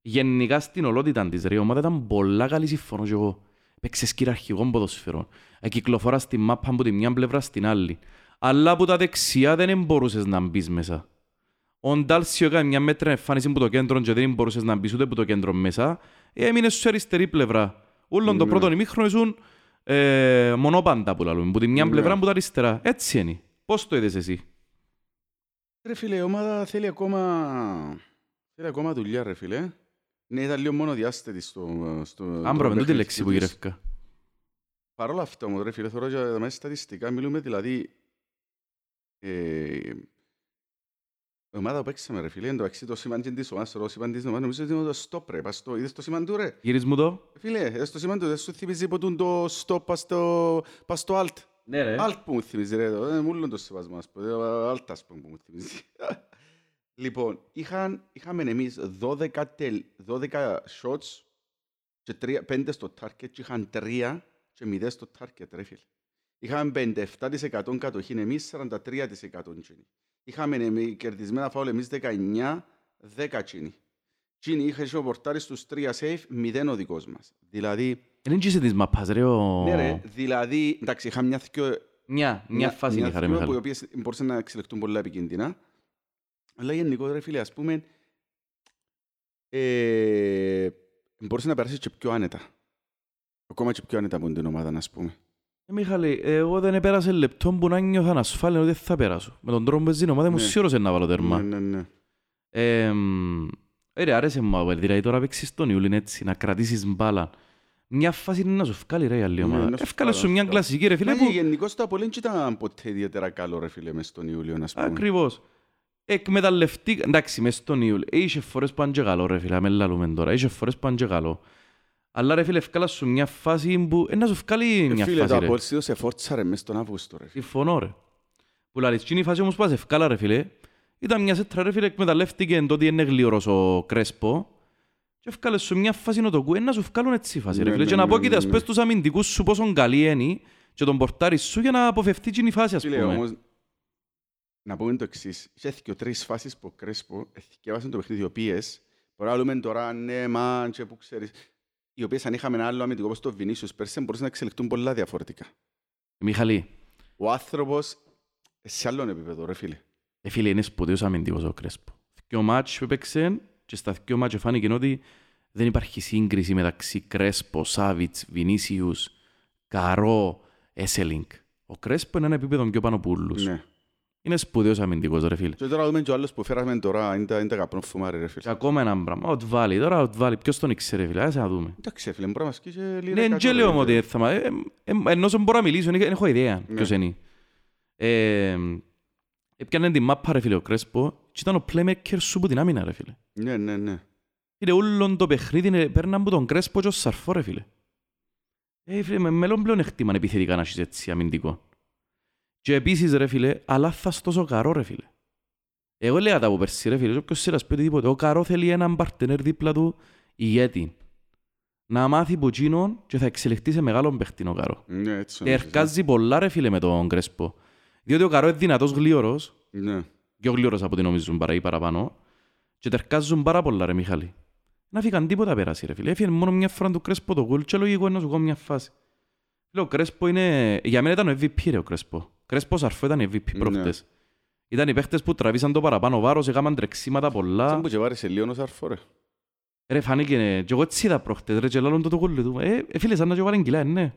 Γενικά στην ολότητα της ρε, η ομάδα ήταν πολλά καλή συμφωνώ και εγώ. Παίξες κυριαρχικό ποδοσφαιρό. Εκυκλοφορά στη μάπα από τη μια πλευρά στην άλλη. Αλλά από τα δεξιά δεν μπορούσες να μπεις μέσα. Ο Ντάλσιο έκανε μια μέτρα εμφάνιση από το κέντρο και δεν μπορούσες να μπεις ούτε από το κέντρο μέσα. Ε, έμεινες σε αριστερή πλευρά. Όλον το Ναι. πρώτο ημίχρονο ήσουν ε, μονόπαντα που λαλούμε. Από τη μια Ναι. πλευρά από τα αριστερά. Έτσι είναι. Πώς το είδες εσύ; Ρε φίλε, η ομάδα θέλει ακόμα... Θέλει ακόμα δουλειά ρε φίλε. Ναι, ήταν λίγο μόνο διάστατη στο... στο Αν το πρόβλημα, τούτη παιχνίδι λέξη που της. γυρεύκα. Παρ' όλα αυτά όμως ρε φίλε, θεωρώ και τα μέσα στατιστικά μιλούμε δηλαδή... Ε, η ομάδα που παίξαμε ρε φίλε, εντάξει το σημαντή της ομάδας, το σημαντή της ομάδας, νομίζω ότι είναι το stop ρε, πας το, είδες το σημαντή του ρε; Γυρίζεις μου το. Φίλε, είδες το σημαντή του, δεν σου θυμίζει ποτούν το stop πας στο, πας στο alt. Ναι ρε. Alt που μου θυμίζει ρε, το, ε, μου όλο το σεβασμό, ας πούμε, alt ας πούμε που μου θυμίζει. λοιπόν, είχαν, είχαμε εμείς 12, τελ, 12 shots και 3, 5 στο target και είχαν 3 και 0 στο target ρε φίλε. Είχαμε 57% κατοχή εμείς, 43% τσίνη. Είχαμε εμείς, κερδισμένα φάουλ εμείς 19, 10 τσίνη. Τσίνη είχε ο πορτάρι στους 3 safe, 0 ο δικός μας. Δηλαδή, Δεν είσαι της μαπάς ρε. ο- ναι ρε, δηλαδή, εντάξει, είχαμε μια θκυο Μια, μια φάση είχα ρε θκυο που οι Μιχάλη. οποίες μπορούσαν να εξελιχθούν πολλά επικίνδυνα. Αλλά γενικότερα, ρε φίλε, ας πούμε, ε, μπορούσε να περάσει και πιο άνετα. Ακόμα και πιο άνετα από την ομάδα, ας πούμε. Ε, Μιχάλη, εγώ δεν επέρασε λεπτό που να νιώθω ασφάλεια ότι δεν θα περάσω. Με τον τρόπο που έζηνε η ομάδα μου Ναι. σίγουρος είναι να βάλω τέρμα. Ναι, ναι, ναι. Ε, μ, ε, ρε, άρεσε μου Αβέλ, δηλαδή τώρα παίξεις τον Ιούλιν έτσι, να κρατήσεις μπάλα. Μια φάση είναι να σου βγάλει ρε η άλλη Ναι, ομάδα. να σου Εύκαλε βγάλει, σου να μια σου κλασική ρε φίλε Μα που... γενικώς το Απολέν δεν ήταν ποτέ ιδιαίτερα καλό, ρε φίλε, μες στον Ιούλιο, ας πούμε. Ακριβώς. Εκμεταλλευτεί, εντάξει, μες στον Ιούλ, είχε φορές που είναι και καλό ρε φίλε, με λαλούμε τώρα, είχε φορές που είναι και καλό. Αλλά ρε φίλε, ευκάλα σου μια φάση που, ε, να σου βγάλει Ε, μια Φίλε, το φάση ρε. Απόλ σε φόρτσα, ρε, μες στον Αύγουστο, ρε. Συμφωνώ ρε. Που λαλείς, εκείνη η φάση όμως που πας ευκάλα ρε φίλε, ήταν μια σέτρα ρε φίλε, εκμεταλλεύτηκε το ότι είναι γλυωρός ο Κρέσπο και ευκάλε σου μια φάση να το κούει, να σου βγάλουν έτσι η φάση ρε Ναι, φίλε ναι, και να ναι, πω ναι, κοίτας ναι. πες τους αμυντικούς σου πόσο καλή είναι και τον πορτάρι σου για να αποφευτεί εκείνη η φάση ας Φίλε, πούμε. όμως, να πούμε το εξής. Είχε και τρεις φάσεις που ο Κρέσπο εθικεύασε το παιχνίδι, οι οποίες, μπορεί να λέμε τώρα, ναι, μαν, και που ξέρεις, οι οποίες αν είχαμε ένα άλλο αμυντικό όπως το Βινίσιους πέρσι, μπορούσαν να εξελιχθούν πολλά διαφορετικά. Μιχαλή, Ο άνθρωπος, σε άλλον επίπεδο, ρε φίλε. ε, φίλε είναι σπουδαίος αμυντικός ο Κρέσπο. Δυο μάτς που έπαιξε και στα δυο μάτς φάνηκε ότι δεν υπάρχει σύγκριση μεταξύ Κρέσπο, Σάβιτς, Βινίσιους, Καρό, Έσελινγκ. Ο Κρέσπο είναι ένα επίπεδο πιο πάνω από ούλους. Ναι. Είναι σπουδαίος αμυντικός ρε φίλε. Και τώρα δούμε και ο άλλος που φέραμε τώρα, είναι τα, είναι τα καπνό φουμάρι, ρε Και φίλε. ακόμα ένα πράγμα. Ο Τβάλι, τώρα ο Τβάλι, ποιος τον ήξερε φίλε, άσε να δούμε. Εντάξει, φίλε, μπορεί να μας σκίσει λίγα Ναι, εκατό, και ρε, λέω φίλε. ότι θα μα... ε, ε, ε, Ενώ σε μπορώ να μιλήσω, δεν έχω ιδέα Ναι. ποιος είναι. Ε, Έπιανε την μάπα ρε φίλε ο Κρέσπο και ήταν ο playmaker σου που την άμυνα ρε φίλε. Ναι, ναι, ναι. Φίλε, όλον το παιχνίδι είναι- παίρναν από τον Κρέσπο και ο Σαρφό ρε φίλε. Ε, φίλε, με μέλλον πλέον εκτίμαν επιθετικά να έχεις έτσι αμυντικό. Και επίσης ρε φίλε, αλλά θα είσαι τόσο καρό ρε φίλε. Εγώ έλεγα τα από πέρσι ρε φίλε, και όποιος σειράς πει οτιδήποτε. Ο καρό θέλει έναν παρτενέρ δίπλα του ηγέτη. Να μάθει που εκείνον και θα εξελιχθεί σε μεγάλον παίχτη ο καρό. Ναι, έτσι Και νομίζεις, ερκάζει πολλά ρε φίλε με τον Κρέσπο. Διότι ο καρό είναι δυνατός γλίωρος, ναι. Ναι. πιο γλίωρος από ό,τι νομίζουν παρά ή παραπάνω, και τερκάζουν πάρα πολλά ρε Μιχάλη. Να φύγαν τίποτα πέρασι ρε φίλε. Έφυγε μόνο μια φορά του Κρέσπο το γκολ και λογικό είναι να σου κάνω μια φάση. Φίλε, ο Κρέσπο είναι... Για μένα ήταν ο MVP ρε ο Κρέσπο. Κρέσπος Σαρφό ήταν MVP Ναι. προχτές. Ήταν οι παίχτες που τραβήσαν το παραπάνω βάρος, έκαναν τρεξίματα πολλά. Σαν που και βάρεσε λίγο ο Σαρφό, ρε. Ρε φάνηκε, και εγώ έτσι είδα προχτές ρε και λάλλον το το γκολ του. Ε, ε, φίλε, σαν να και βάλουν κιλά, ε, ναι.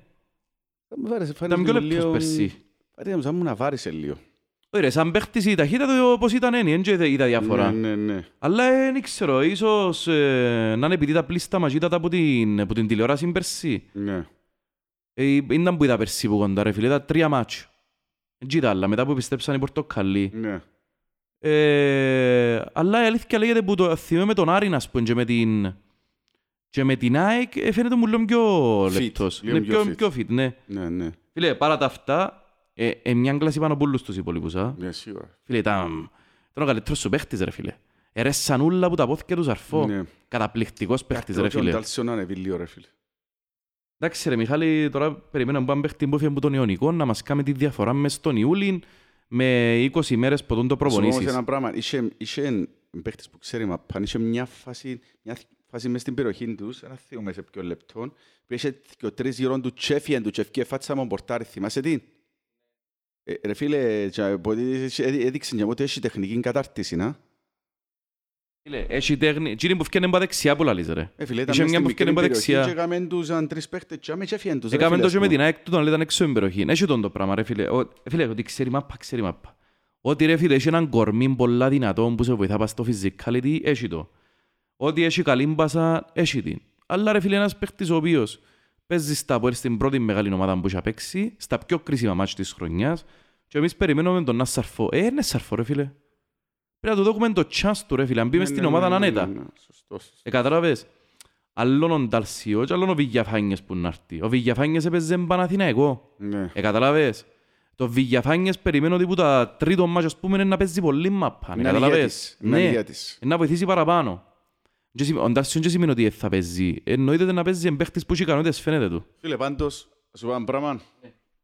Θα μου βάρεσε, Ήταν φάνηκε πιο μου λεπτός λίγο- περσί. Φάνηκε μου σαν μου να βάρισε λίγο. Όχι ρε, σαν παίχτης η ταχύτητα του όπως ήταν ένι, δεν είδα- είδα διαφορά. Ναι, ναι, ναι. Αλλά δεν ξέρω, ίσως ε, να είναι επειδή τα πλήστα μας είδα τα από την, από την τηλεόραση πέρσι. Ναι. Ε, ήταν που είδα πέρσι που κοντά ρε φίλε, ήταν τρία μάτσο. Δεν είδα άλλα, μετά που επιστρέψαν οι Πορτοκαλοί. Ναι. Ε, αλλά η αλήθεια λέγεται που το θυμάμαι με τον Άρη, ας πούμε, και με την, και με την ΑΕΚ ε, φαίνεται μου λίγο πιο Fit, λεπτός. λίγο Ναι, πιο πιο, fit. πιο fit, ναι. Ναι, ναι. Φίλε, παρά τα αυτά, ε, ε, μια κλάση πάνω από όλους τους υπόλοιπους, α. Ναι, σίγουρα. Φίλε, ήταν, ήταν ο καλύτερος σου παίχτης, ρε φίλε. Ερέσαν όλα από τα πόθηκια τους Ζαρφό. Ναι. Καταπληκτικός παίχτης, ρε Κάτι ο φίλε. Ντάλσον να ανεβεί λίγο, ρε φίλε. Εντάξει ρε Μιχάλη, τώρα περιμένουμε έναν παίχτη που έφυγε από τον Ιωνικό να μας κάνει τη διαφορά μες στον Ιούλιν με 20 μέρες που τον το Σου πω όμως προπονήσεις. ένα πράγμα. Είχε, είχε παίχτης που ξέρει μαπάν, είχε μια φάση, μια φάση μες στην περιοχή τους, ένα θυμούμε σε ποιο λεπτό, που είχε και ο τρεις γύρω του τσέφιεν του τσεφκέ φάτσα μου πορτάρι, θυμάσαι τι; Ε, ρε φίλε, τσα- μπορεί- έδει- έδειξε για μου ότι έχει τεχνική κατάρτιση, να. Φίλε, έχει τέχνη. Εκείνη που φτιάχνει από δεξιά που λαλείς ρε. Ε, φίλε, ήταν Είχε μες μια στην που μικρή φτιάχνει από περιοχή δεξιά. και έκαμε τους αν τρεις παίχτες και άμε τσέφιεν τους. ρε Έκαμε φίλε, το ας και με πούμε. την ΑΕΚ του όταν ήταν έξω στην περιοχή. Έχει τον το πράγμα ρε φίλε. Ο- ε, Φίλε, ότι ξέρει μάπα, ξέρει μάπα. Ότι ρε φίλε έχει έναν κορμί πολλά δυνατό που σε βοηθά πας στο physicality, έχει το. Ότι έχει καλή μπάσα, έχει την. Αλλά ρε φίλε ένας παίχτης ο οποίος παίζεις στα που στην πρώτη μεγάλη ομάδα που έχει παίξει, στα πιο κρίσιμα μάτια της χρονιάς και εμείς περιμένουμε τον να σαρφώ. Ε, είναι σαρφώ ρε φίλε. Πρέπει να του δώσουμε το chance του ρε φίλε, αν μπει μες Ναι, στην ναι, ομάδα ναι, ναι, ανέτα. ναι, ναι, σωστό, σωστό. Ε, κατάλαβες; Άλλον ο Νταλσιό και άλλον ο Βηγιαφάνιες που να έρθει. Ο Βηγιαφάνιες έπαιζε Παναθηναϊκό. Ναι. Ε, κατάλαβες; Το Βηγιαφάνιες περιμένω ότι που τα τρίτο μάτσο, ας πούμε, είναι να παίζει πολύ μαπά. Είναι Κατάλαβες; αλιέτης, είναι Ναι, αλιέτης. να βοηθήσει παραπάνω. Και σημ- Ο Νταλσιό δεν σημαίνει ότι θα παίζει. Εννοείται ότι να παίζει εμπαίχτης που έχει ικανότητες, φαίνεται του. Φίλε, πάντως, να σου πω ένα πράγμα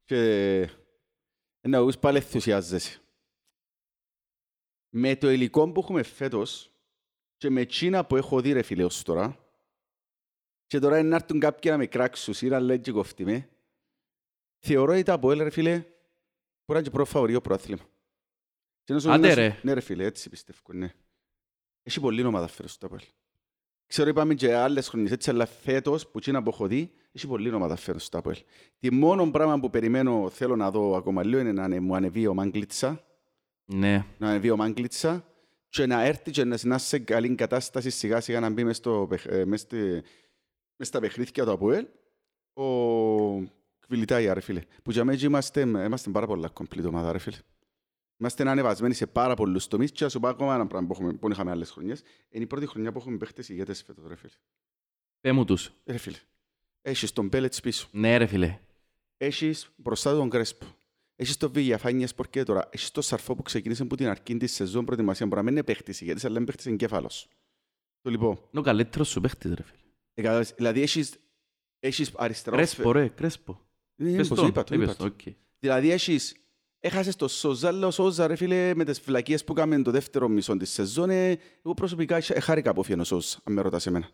και να ακούς πάλι ενθουσιάζεσαι. Με το υλικό που έχουμε φέτος και με εκείνα που έχω δει ρε φίλε ως τώρα και τώρα είναι να έρθουν κάποιοι να με κράξουν ή να λένε και κοφτεί με θεωρώ ότι τα Αποέλ ρε φίλε μπορεί να είναι και πρώτο φαβορείο προάθλημα. Και να σου- Άντε, να σου- ρε. Ναι ρε φίλε, έτσι πιστεύω, ναι. Έχει πολλή ομάδα φέτος το Αποέλ. Ξέρω είπαμε και άλλες χρονιές έτσι, αλλά φέτος που εκείνα που έχω δει, έχει πολλή ομάδα φέτος το Αποέλ. Τι μόνο πράγμα που περιμένω, θέλω να δω ακόμα λίγο, είναι να ανε- μου ανεβεί ο Μάγκλητσα, Ναι. να ανεβεί ο Μάγκλητσα και να έρθει και να να είσαι σε καλή κατάσταση σιγά σιγά να μπει μες, στο, παιχ- ε, μες, στη- μες στα παιχνίδια του Αποέλ. Ο Κβιλιτάια, ρε φίλε. Που για μένα είμαστε, είμαστε πάρα πολλά complete ομάδα, ρε φίλε. Είμαστε ανεβασμένοι σε πάρα πολλούς τομείς και να σου πω ακόμα ένα πράγμα που, έχουμε, που είχαμε άλλες χρονιές. Είναι η πρώτη χρονιά που έχουμε παίχτες ηγέτες φέτος, ρε φίλε. Πέ μου τους. Ρε φίλε. Έχεις τον Πέλετς πίσω. Ναι ρε φίλε. Έχεις μπροστά του τον Κρέσπο. Έχεις τον Βηγιαφάνιας Πορκέ τώρα. Έχεις τον Σαρφό που ξεκίνησε από την αρχή της σεζόν προετοιμασίας. Μπορεί να μην είναι παίχτης ηγέτης, αλλά είναι παίχτης εγκέφαλος. Το λοιπόν. Είναι ο καλύτερος σου παίχτης ρε φίλε. Ε, κατάλαβες. Δηλαδή έχεις, έχεις αριστερός... Κρέσπο ρε, κρέσπο. Ναι, Πες πως το, είπα, το είπες είπα. το, οκ. Δηλαδή έχεις... Έχασες το Σόζα, αλλά ο Σόζα ρε φίλε με τις βλακείες που έκαμε το δεύτερο μισό της σεζόν. ε, Εγώ προσωπικά είχα- χάρηκα που φύγει ο Σόζα, αν με ρωτάς εμένα.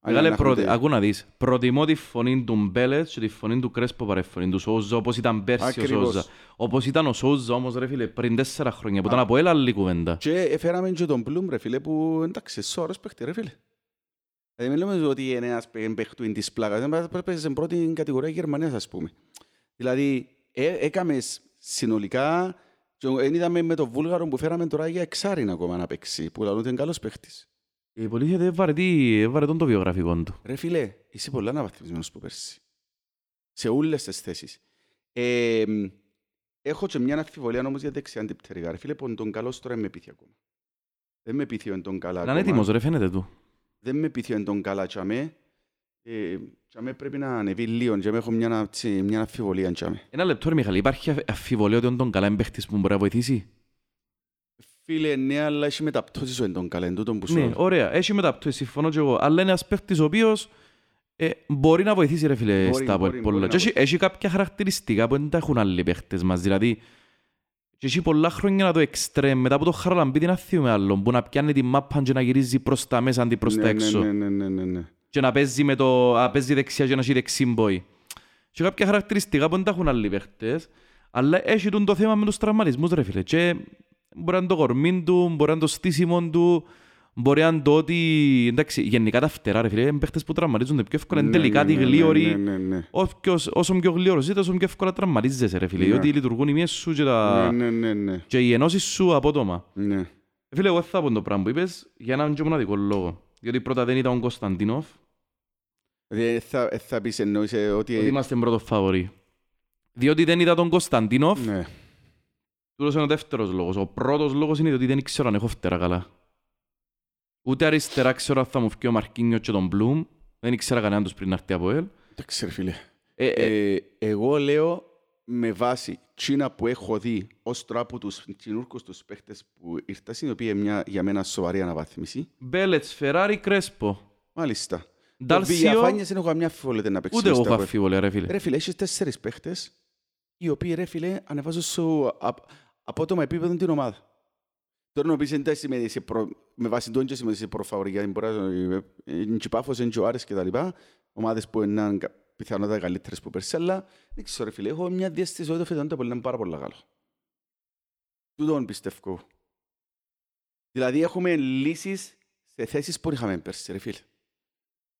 Αν Μεγάλε, να προτι... έχουμε- ακού να δεις. Προτιμώ τη φωνή του Μπέλετς και τη φωνή του Κρέσπο παρά τη φωνή του Σόζα, όπως ήταν πέρσι ο Ακριβώς. Σόζα. Όπως ήταν ο Σόζα όμως ρε φίλε πριν τέσσερα χρόνια που ήταν από έλα άλλη κουβέντα. Και έφεραμε και τον Πλούμ, ρε φίλε, που εντάξει, σώρος παίχτη, ρε φίλε. Δηλαδή, μην λέμε ότι είναι ένας παί- παίχτου της πλάκας, δεν πρέπει να παίζει στην πρώτη κατηγορία Γερμανίας, ας πούμε. Δηλαδή, ε, έκαμες σ- συνολικά, και εν είδαμε με τον Βούλγαρο που φέραμε τώρα για εξάριν ακόμα να παίξει, που λαλούν ότι είναι καλός παίχτης. Η πολίθεια δεν βαρετή, ε, βαρετόν το βιογραφικό του. Ρε φίλε, είσαι πολλά αναβαθμισμένος που πέρσι. Σε όλες τις θέσεις. Ε, μ, έχω και μια αμφιβολία όμως για δεξιά αντιπτερικά. Ρε φίλε, που τον καλός τώρα με πείθει ακόμα. Δεν με πείθει ο τον καλά Να είναι ακόμα. έτοιμος ρε φαίνεται του. δεν με πείθει τον καλά τσάμε. Ε, τσάμε πρέπει να ανεβεί λίγο, τσάμε έχω μια, έτσι, μια αμφιβολία τσάμε. Ένα λεπτό ρε Μιχαλή, υπάρχει αφ- αμφιβολία ότι είναι τον καλά εμπαίχτης που μπορεί να βοηθήσει; Φίλε, ναι, αλλά έχει μεταπτώσεις ο εν τον καλά, εν τούτον που σου Ναι, λέω. ωραία, έχει μεταπτώσεις, συμφωνώ και εγώ. Αλλά είναι ένας παίχτης ο οποίος ε, μπορεί να βοηθήσει ρε φίλε Μπορεί, στα μπορεί, πολλά. μπορεί να Και έχει, βοηθήσει. έχει κάποια χαρακτηριστικά που δεν τα έχουν άλλοι παίχτες μας. Δηλαδή, και έχει πολλά χρόνια να το εξτρέμ, μετά από το χαραλαμπίδι να θύουμε άλλον, που να πιάνει τη μάπα και να γυρίζει προς τα μέσα αντί προς τα ναι, έξω. Ναι, ναι, ναι, ναι, ναι. Και να παίζει, με το, να παίζει δεξιά και να έχει δεξί μπόι. Και κάποια χαρακτηριστικά που δεν τα έχουν άλλοι παίχτες, αλλά έχει τον το θέμα με τους τραυματισμούς ρε φίλε. Και μπορεί να είναι το κορμί του, μπορεί να είναι το στήσιμο του, Μπορεί να είναι το ότι, εντάξει, γενικά τα φτερά ρε φίλε, είναι παίχτες που τραυματίζονται πιο εύκολα, είναι Ναι, τελικά ναι, τη ναι, ναι, γλίωρη, ναι, ναι, ναι. όποιος- όσο πιο γλίωρος είσαι, τόσο πιο εύκολα τραυματίζεσαι ρε φίλε, Ναι. διότι λειτουργούν οι μύες σου και, τα... Ναι, ναι, ναι, ναι. και οι ενώσεις σου απότομα. Ναι. Φίλε, εγώ θα πω το πράγμα που είπες για έναν και μοναδικό λόγο. Διότι πρώτα δεν ήταν ο Κωνσταντίνοφ, Δηλαδή, ε, θα, ε, θα πεις εννοείσαι ότι... ότι είμαστε πρώτος φαβορή. Διότι δεν είδα τον Κωνσταντίνοφ, Ναι. τούτος είναι ο δεύτερος λόγος. Ο πρώτος λόγος είναι ότι δεν ξέρω αν έχω φτερά καλά. Ούτε αριστερά ξέρω αν θα μου φύγει ο Μαρκίνιος και τον Μπλουμ. Δεν ήξερα κανέναν τους πριν να έρθει από ελ. Εντάξει ρε φίλε. Ε, ε, Ε, εγώ λέω με βάση τσίνα που έχω δει ως τώρα από τους τσινούρκους τους παίχτες που ήρθαν, η οποία είναι μια, για μένα σοβαρή αναβάθμιση. Μπέλετς, Φεράρι, Κρέσπο. Μάλιστα. Το Ντάλσιο, Βηγιαφάνιες δεν έχω καμιά αμφιβολία να παίξει. ούτε εγώ μπροστά έχω από- αφιβολία ρε φίλε. Ρε φίλε, έχεις τέσσερις παίχτες, οι οποίοι ρε φίλε ανεβάζουν σου απ- απότομα επίπεδο την ομάδα. Τώρα να πεις εντάξει με, σε προ, με βάση τον και σε- σε προφαβορικά, μπορεί να είναι και πάφος, είναι και ο Άρης και τα λοιπά, ομάδες που είναι κα- πιθανότατα καλύτερες που πέρσι, αλλά δεν ξέρω ρε φίλε, έχω μια διαίσθηση ότι το φετόν το πολύ είναι πάρα πολύ καλό. Τούτον πιστεύω. Δηλαδή έχουμε λύσεις σε θέσεις που είχαμε πέρσι ρε φίλε.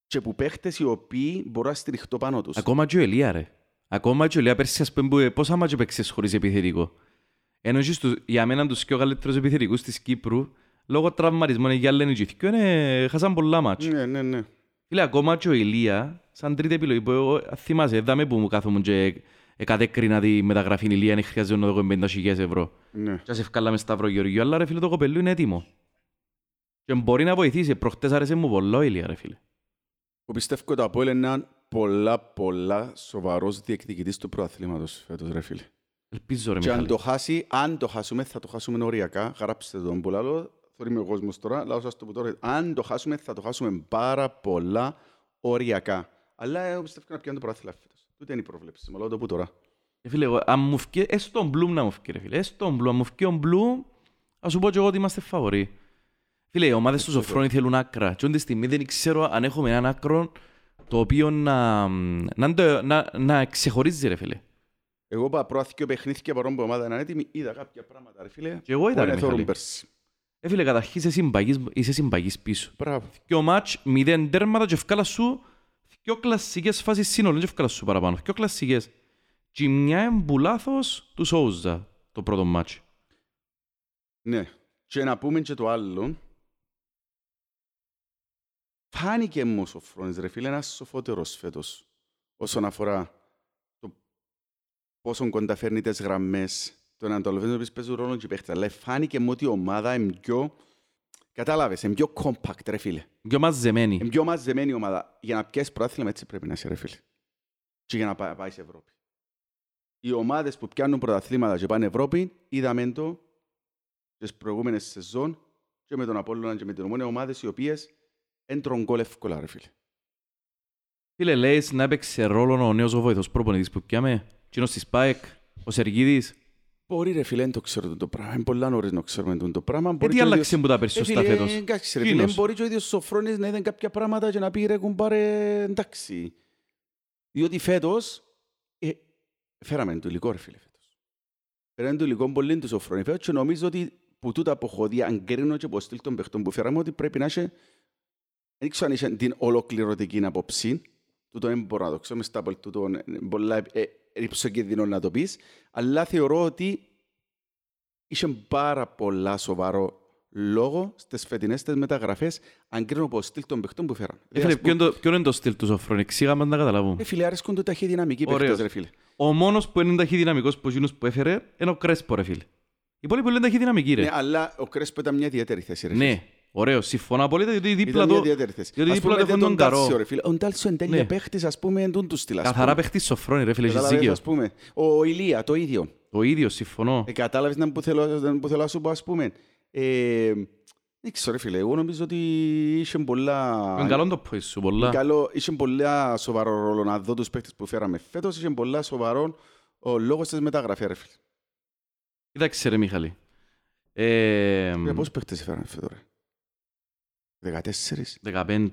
Και που παίχτες οι οποίοι μπορούν να στηριχτώ πάνω τους. Ακόμα και ο Ελία ρε. Ακόμα και ο Ελία πέρσι ας πούμε που- πόσα μάτια παίξες χωρίς επιθετικό. Ενώ και στους- για μένα τους πιο καλύτερους επιθετικούς της Κύπρου λόγω τραυματισμών για λένε και οι δυο, είναι- χάσαν πολλά μάτια. Ναι, ναι, ναι. Φίλε, ακόμα και ο Ηλία, σαν τρίτη επιλογή που εγώ αν θυμάσαι, δάμε που μου κάθομαι και εκατέκρινα τη μεταγραφή Ηλία, αν χρειάζεται να δω 50.000 ευρώ. ναι. Και ας ευκάλαμε Σταύρο Γεωργίου, αλλά ρε φίλε το κοπελού είναι έτοιμο. Και μπορεί να βοηθήσει, προχτές άρεσε μου πολλά ο Ηλία ρε φίλε. Που πιστεύω ότι το Απόελ είναι έναν πολλά, πολλά σοβαρός διεκδικητής του πρωταθλήματος φέτος, ρε φίλε. Ελπίζω ρε Και αν Μιχάλη. το χάσει, αν το χάσουμε, θα το χάσουμε οριακά. Γράψτε τον που λέω, θωρεί με ο κόσμος τώρα, λάω σας το που τώρα. Αν το χάσουμε, θα το χάσουμε πάρα πολλά οριακά. Αλλά εγώ πιστεύω να πιάνει το πρωτάθλημα φέτος. Τούτε είναι η πρόβλεψη, μου λέω το που τώρα. Ε, φίλε, εγώ, αν μου φκεί, έστω ο Μπλουμ να μου φκεί ρε φίλε, έστω ο Μπλουμ, αν μου φκεί ο Μπλουμ, ας σου πω και εγώ ότι είμαστε φαβοροί. Φίλε, οι ομάδες του Σοφρόνη θέλουν άκρα. Και τη στιγμή δεν ξέρω αν έχουμε έναν άκρο το οποίο να, να, το- να, να ξεχωρίζει ρε φίλε. Εγώ είπα προάθηκιο παιχνίδια παρόν που η ομάδα είναι έτοιμη, είδα κάποια πράγματα, ρε φίλε. Και εγώ είδα, που ρε, είναι θόρουν Μιχάλη. πέρσι. Ε, φίλε, καταρχήν είσαι συμπαγής, είσαι συμπαγής πίσω. Μπράβο. Και ο μάτς μηδέν τέρματα και ευκάλα σου δυο κλασσικές φάσεις σύνολο και ευκάλα σου παραπάνω. Δυο κλασσικές. Και μια εμπουλάθος του Σόουζα το πρώτο μάτς. Ναι. Και να πούμε και το άλλο. Φάνηκε μου ο Σοφρόνης, ρε φίλε, ένας σοφότερος φέτος. Όσον αφορά το πόσο κοντά φέρνει τις γραμμές, το να το λεβαίνεις παίζουν ρόλο και οι παίχτες. Αλλά φάνηκε μου ότι η ομάδα είναι πιο... Κατάλαβες, είναι πιο compact, ρε φίλε. Πιο μαζεμένη. Είναι πιο μαζεμένη η ομάδα. Για να πιέσεις πρωτάθλημα έτσι πρέπει να είσαι, ρε φίλε. Και για να πά- πάεις σε Ευρώπη. Οι ομάδες που πιάνουν πρωταθλήματα και πάνε Ευρώπη, είδαμε το τις προηγούμενες σεζόν και με τον Απόλλωνα και με την Ομόνια, ομάδες οι οποίες έντρων γκολ εύκολα, ρε φίλε. Φίλε, λέεις να έπαιξε ρόλο ο νέος ο βοηθός προπονητής που πιάμε. Κοινός της ΠΑΕΚ, ο Σεργίδης. Μπορεί ρε φίλε, δεν το ξέρω το πράγμα. Είναι πολλά νωρίς να ξέρουμε το πράγμα. Ε, Μπορεί τι και ο άλλαξε ίδιος- που τα πέρσι Ε, σωστά φίλε, φέτος. Εντάξει ρε φίλε, Εκείνος. μπορεί και ο ίδιος ο Σοφρόνης να είδε κάποια πράγματα και να πει ρε κουμπάρε εντάξει. Διότι φέτος ε, φέραμε το υλικό ρε φίλε φέτος. Φέραμε το υλικό πολύ του Σοφρόνη φέτος και νομίζω ότι που τούτα που έχω δει αν κρίνω και από στυλ των παιχτών που φέραμε ότι πρέπει να έχει δεν ξέρω αν είχε την ολοκληρωτική άποψη τούτο δεν μπορώ να το ξέρω, μες στα πολύ τούτο είναι πολλά ε, ρυψοκίνδυνο να το πεις αλλά θεωρώ ότι είχε πάρα πολλά σοβαρό λόγο στις φετινές τις μεταγραφές αν κρίνω από στυλ των παιχτών που φέραν. Ε, φίλε, ποιο είναι το- ποιο είναι το στυλ τους Σοφρόνη, εξήγαμε να τα καταλάβουμε. Ε, φίλε, αρέσκουν το ταχυδυναμικοί Ωραίος. παίχτες, ρε φίλε. Ο μόνος που είναι ταχυδυναμικός που εκείνους που έφερε είναι ο Κρέσπο ρε φίλε. Οι υπόλοιποι είναι ταχυδυναμικοί ρε. Ναι, αλλά ο Κρέσπο ήταν μια ιδιαίτερη θέση, ρε φίλε. Ναι, ωραίο, συμφωνώ απολύτω γιατί δίπλα Ήταν μια το... ιδιαίτερη θέση. διότι Ας δίπλα πούμε, το έχουν δεν τον Τάλσιο, Καρό. ρε φίλε. Ο Τάλσιο εν τέλεια Ναι. παίχτης, ας πούμε, εντούν του στυλ, ας Καθαρά πούμε. παίχτης Σοφρόνη ρε φίλε, έχεις Κατάλαβες, δίκαιο. ας πούμε. Ο Ηλία, το ίδιο. Το ίδιος, συμφωνώ. Ε, κατάλαβες να που θέλω, να που θέλω να σου πω, ας πούμε. Ε, δεν ξέρω, ρε φίλε. Εγώ νομίζω ότι είχε πολλά... Είναι καλό το point σου, πολλά. Καλό, είχε πολλά σοβαρό ρόλο να δω τους παίχτες που φέραμε φέτος. Είχε πολλά σοβαρό ο λόγος της μεταγραφής, ρε φίλε. Κοίταξε ρε Μιχαλή. Ε, Ε, Πόσους παίχτες φέραμε φέτος, ρε. 14. 15.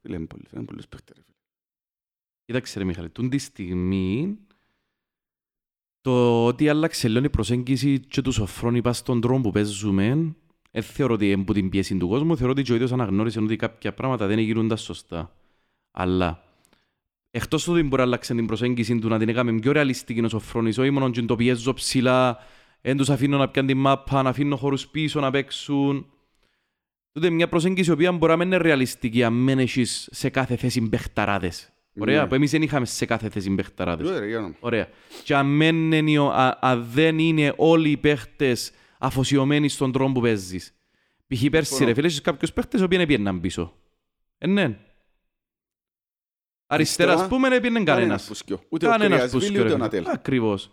Φίλε, είναι πολύ- φέραμε πολλούς παίχτες, ρε φίλε. Κοίταξε ρε Μιχαλή, τούν τη στιγμή το ότι άλλαξε λίγο η προσέγγιση και τους Σοφρόνη πας στον τρόπο που παίζουμε Δεν θεωρώ ότι είναι που την πίεση του κόσμου, θεωρώ ότι και ο ίδιος αναγνώρισε ότι κάποια πράγματα δεν γίνονταν σωστά. Αλλά εκτός του ότι μπορεί να αλλάξει την προσέγγιση του, να την έκαμε πιο ρεαλιστική ο Σοφρόνης, όχι μόνο και το πιέζω ψηλά, δεν τους αφήνω να πιάνουν την μάπα, να αφήνω χώρους πίσω να παίξουν. Τούτε μια προσέγγιση η οποία μπορεί να μην είναι ρεαλιστική αν μην έχεις σε κάθε θέση παιχταράδες. Ωραία, Ναι. που εμείς δεν είχαμε σε κάθε θέση παιχταράδες. Ρε, για να- Ωραία. Και αν, μεν είναι ο- α- αν δεν είναι όλοι οι παίχτες αφοσιωμένοι στον τρόπο που παίζεις. Π.χ. πέρσι Συμφωνώ. ρε φίλε, έχεις κάποιους παίχτες οι οποίοι δεν πήγαιναν πίσω. Ε, ναι. Αριστερά, ας Αριστερά, πούμε, δεν πήγαινε Κανένας κανένας. που σκιώ. Ούτε ο Κανένας που Κρυασβίλη, ούτε ο σκέφτεται. Νατέλ. Ακριβώς.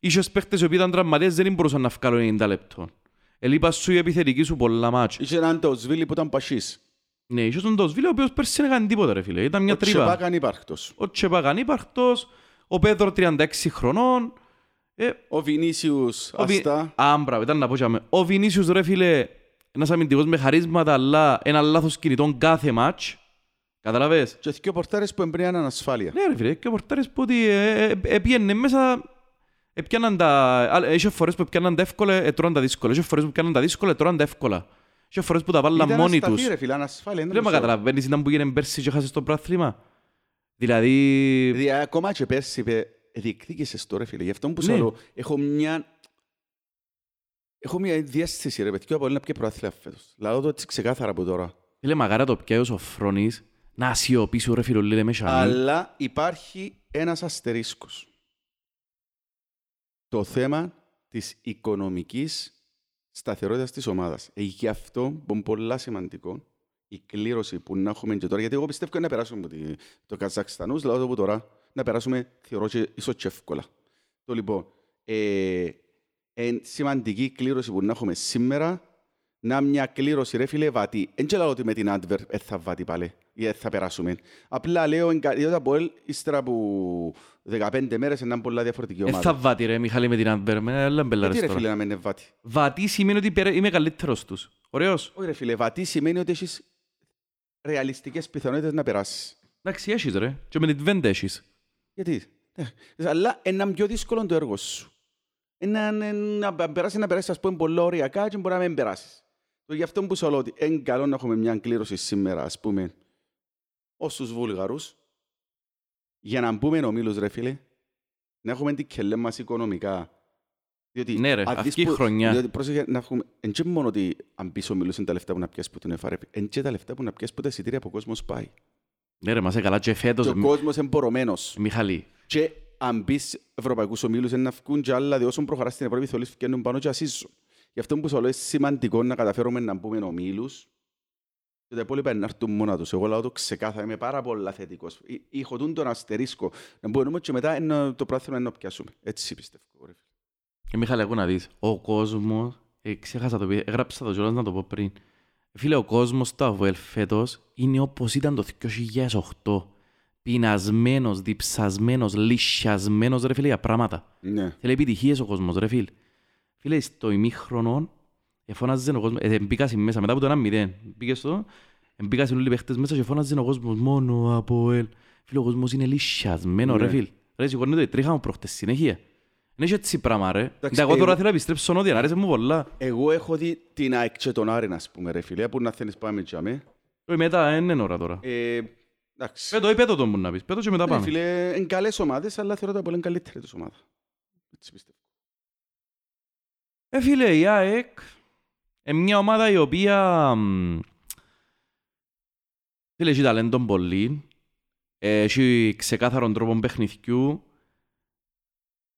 Είχες παίχτες οι οποίοι ήταν τραυματίες, δεν μπορούσαν να βγάλουν 90 λεπτών. Ελείπα σου η επιθετική σου πολλά μάτς. Είχε έναν Τοσβίλη που ήταν πασίς. Ναι, είχες τον Τοσβίλε, ο οποίος πέρσι δεν έκανε τίποτα ρε φίλε. Ήταν μια Ο τρύπα. Τσεπάκ ανύπαρκτος. Ο Τσεπάκ ανύπαρκτος, ο Πέδρο 36 χρονών. Ε, Ο Βινίσιους Ο Βι- αστά. Α, μπράβο, ήταν να πω και αμέ. Ο Βινίσιος ρε φίλε, ένας αμυντικός με χαρίσματα, αλλά ένα λάθος κινητών κάθε μάτς. Καταλαβες. Και δύο πορτάρες που εμπρέαν ανασφάλεια. Ναι ρε φίλε, και ο πορτάρες που ότι ε, ε, ε, πήγαινε μέσα, έπιαναν τα... α, Είχε φορές που έπιαναν τα εύκολα, έτρωαν τα δύσκολα. Είχε φορές που έπιαναν τα δύσκολα, έτρωαν τα εύκολα. Είχε φορές που τα βάλαν Ήταν μόνοι ασταθή, τους. ρε φίλε, ανασφάλεια. Δεν με καταλαβαίνεις, ήταν που έγινε πέρσι και χάσες το πράθλημα. Δηλαδή... Δηλαδή, ακόμα και πέρσι είπε, διεκδίκησες το ρε φίλε. Γι' αυτό που σου Ναι. λέω, έχω μια... Έχω μια διέστηση ρε παιδιά από να πιέ προάθλια φέτος. Λάω το έτσι ξεκάθαρα από τώρα. Φίλε, μαγάρα το πιάει ο Σοφρόνης, να σιωπήσει ρε φίλε, λέει με σανί. Αλλά υπάρχει ένας αστερίσκος. Το θέμα της οικονομικής σταθερότητας της ομάδας. Ε, γι' αυτό που είναι πολύ σημαντικό η κλήρωση που να έχουμε και τώρα, γιατί εγώ πιστεύω να περάσουμε από τη- το Καζακστανούς, λέω το που τώρα, να περάσουμε θεωρώ και ίσως και εύκολα. Το λοιπόν, ε, εν σημαντική κλήρωση που να έχουμε σήμερα, να μια κλήρωση ρε φίλε βατή. Εν και λέω ότι με την Adver ε, θα βατή πάλι ή δεν θα περάσουμε. Απλά λέω εγκα- διότι από ελ, ύστερα από 15 μέρες είναι πολλά διαφορετική Ε, ομάδα. θα βάτη ρε Μιχάλη με την Αντβέρ, με ένα Γιατί μπελάρες ρε τώρα. φίλε να μην είναι βάτη. Βατή σημαίνει ότι πέρα- είμαι καλύτερος τους. Ωραίος. Όχι ρε φίλε, βατή σημαίνει ότι έχεις ρεαλιστικές πιθανότητες να περάσεις. Εντάξει, έχεις ρε. Και με την Βέντε έχεις. Γιατί; Ε, Αλλά είναι πιο δύσκολο το έργο σου. Είναι να, να περάσεις να περάσεις, ας πούμε, πολλά ωριακά και μπορεί να μην περάσεις. Το γι' αυτό που σου λέω ότι είναι καλό να έχουμε μια κλήρωση σήμερα, ας πούμε, ως τους Βούλγαρους, για να μπούμε ομίλους, ρε φίλε, να έχουμε την κελέ μας οικονομικά. Διότι, Ναι, ρε, αν δεις αυτή η που- χρονιά. Διότι, πρόσεχε, να έχουμε, εν και μόνο ότι αν πεις ομίλους είναι τα λεφτά που να πιάσεις που την FRP, εν και τα λεφτά που να πιάσεις που τα εισιτήρια που ο κόσμος πάει. Ναι ρε, μας έκαλα και φέτος. Και ο κόσμος είναι πορωμένος. Μιχάλη, Και αν μπεις ευρωπαϊκούς ομίλους είναι να βγουν και άλλα, διότι όσο προχωράς στην Ευρώπη θέλεις φτιάχνουν πάνω και ασύζουν. Γι' αυτό που σου λέω είναι σημαντικό να καταφέρουμε να μπούμε ομίλους και τα υπόλοιπα είναι να έρθουν μόνα τους. Εγώ λέω το ξεκάθαρα, είμαι πάρα πολλά θετικός. Εί- Έχω τούν τον αστερίσκο. Να μπούμε και μετά είναι το πράθυμα να πιάσουμε. Έτσι πιστεύω. ρε φίλε. και Μιχάλη, ακού να δεις. Ο κόσμος, ε, ξέχασα το πει, έγραψα το κιόλας να το πω πριν. Φίλε, ο κόσμος στο ΑΒΕΛ φέτος είναι όπως ήταν το 2008. Πεινασμένος, διψασμένος, λυσιασμένος ρε φίλε για πράγματα. Ναι. Θέλει επιτυχίες ο κόσμος, ρε φίλ. Φίλε, στο ημίχρονο, εφώναζε ο κόσμος, ε, μπήκασαι μέσα, μετά από το 1-0, μπήκες στο, μπήκασαι όλοι οι παίχτες μέσα και φώναζε ο κόσμος, μόνο από ελ. Φίλε, ο κόσμος είναι λυσιασμένος, ρε Ναι. φίλ. Ρε, σηκώνεται η τρίχα μου προχτές συνέχεια. Είναι και έτσι πράγμα, ρε. Εντάξει, Εγώ τώρα εγώ- θέλω να επιστρέψω νότια, άρεσε μου πολλά. Εγώ έχω δει την ΑΕΚ και τον Άρη, ας πούμε, ρε φίλε, που να θέλεις πάμε και αμέ. Ε, Μετά, ε, είναι ώρα τώρα. Ε, εντάξει. Πέτω, ή πέτω τον που να πεις, πέτω και μετά Ρε πάμε. φίλε, είναι καλές ομάδες, αλλά θεωρώ τα πολύ καλύτερη τους ομάδα. Έτσι πιστεύω. Ε, φίλε, η ΑΕΚ είναι μια ομάδα η οποία... μ, Φίλε, έχει ταλέντο πολύ. Ε, Έχει ξεκάθαρον τρόπο παιχνιδιού.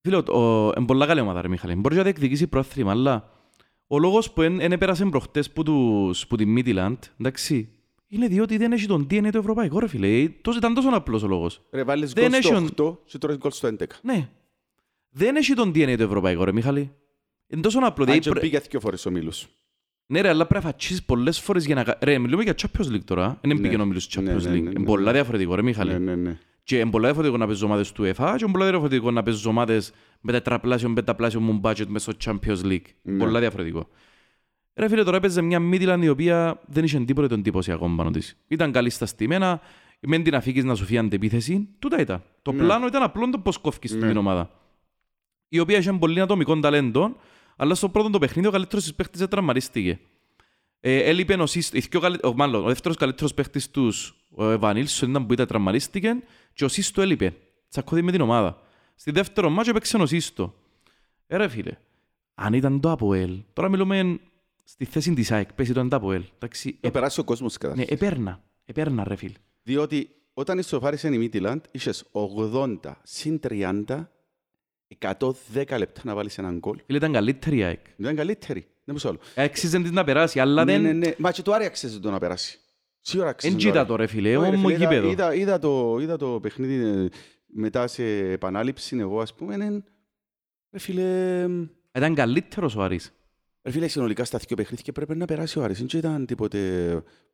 Φίλε, είναι πολλά καλή ομάδα, ρε Μιχαλή. Μπορεί να διεκδικήσει πρόθυμα, αλλά ο λόγος που δεν έπερασε προχτές που, τους, που τη Midland, εντάξει, είναι διότι δεν έχει τον DNA το ευρωπαϊκό, ρε φίλε. Ε, Τόσο, ήταν τόσο απλός ο λόγος. Ρε, βάλεις Δεν γκολ στο έχει- 8 και τρώεις γκολ στο 11. Ναι. Δεν έχει τον DNA το ευρωπαϊκό, ρε Μιχαλή. Είναι τόσο απλό. Αν δηλαδή και πρέ- πήγε δύο φορές ο Μίλους. Ναι ρε, αλλά πρέπει να φατσίσεις πολλές φορές για να... κα- Ρε, μιλούμε για Champions League τώρα. Δεν Ναι. πήγαινε ο Μίλος Champions Ναι, ναι, League. ναι, Είναι ναι, πολλά ναι. διαφορετικό, ρε Μιχαλή. Ναι, ναι, ναι. Και είναι πολλά διαφορετικό να παίζεις ομάδες του UEFA και είναι πολλά διαφορετικό να παίζεις ομάδες με τετραπλάσιο, πενταπλάσιο μου budget μέσω στο Champions League. Ναι. Πολλά διαφορετικό. Ρε φίλε, τώρα έπαιζε μια Midland η οποία δεν είχε τίποτε τον εντυπωσιακό πάνω της. Ήταν καλή στα στημένα, μεν την αφήκεις να σου φύγει αντεπίθεση, τούτα ήταν. Το Ναι. πλάνο ήταν απλό το πώς κόφκεις Ναι. την ομάδα. Η οποία είχε πολύ ατομικό ταλέντο, αλλά στο πρώτο το παιχνίδι ο καλύτερος της παίχτης τραυματίστηκε. Ε, έλειπε ο, Σύστο, οι δυο καλύ- ο, μάλλον, ο δεύτερος καλύτερος παίχτης τους, ο Ευανίλσον ήταν που ήταν τραυματίστηκε και ο Σύστο έλειπε. Τσακώδη με την ομάδα. Στη δεύτερο μάτσο έπαιξε ο Σύστο. Ε, ρε φίλε, αν ήταν το ΑΠΟΕΛ, τώρα μιλούμε στη θέση της ΑΕΚ, πέσει το ΑΠΟΕΛ. Εντάξει, Να ε, περάσει ο κόσμος ναι, καταρχήν. επέρνα, επέρνα ρε φίλε. Διότι όταν ισοφάρισε η Μίτιλαντ, είχες 80 συν 30, 110 λεπτά να βάλεις έναν γκολ. Φίλε, ήταν καλύτερη η ΑΕΚ. Ήταν καλύτερη. Δεν πω άλλο. Έξιζε της να περάσει, αλλά Ναι, δεν... ναι, ναι. Μα και το Άρη αξίζει το να περάσει. Σίγουρα αξίζει Εν το κοίτα Άρη. το ρε φίλε, Όχι, ρε όμο φίλε, είδα- γήπεδο. είδα- Είδα το- είδα το παιχνίδι ε, μετά σε επανάληψη, εγώ ας πούμε, ναι, ρε φίλε, εμ, Ήταν καλύτερος ο Άρης. ρε φίλε, συνολικά στα δύο παιχνίδια πρέπει να περάσει ο Άρης. Δεν ήταν τίποτε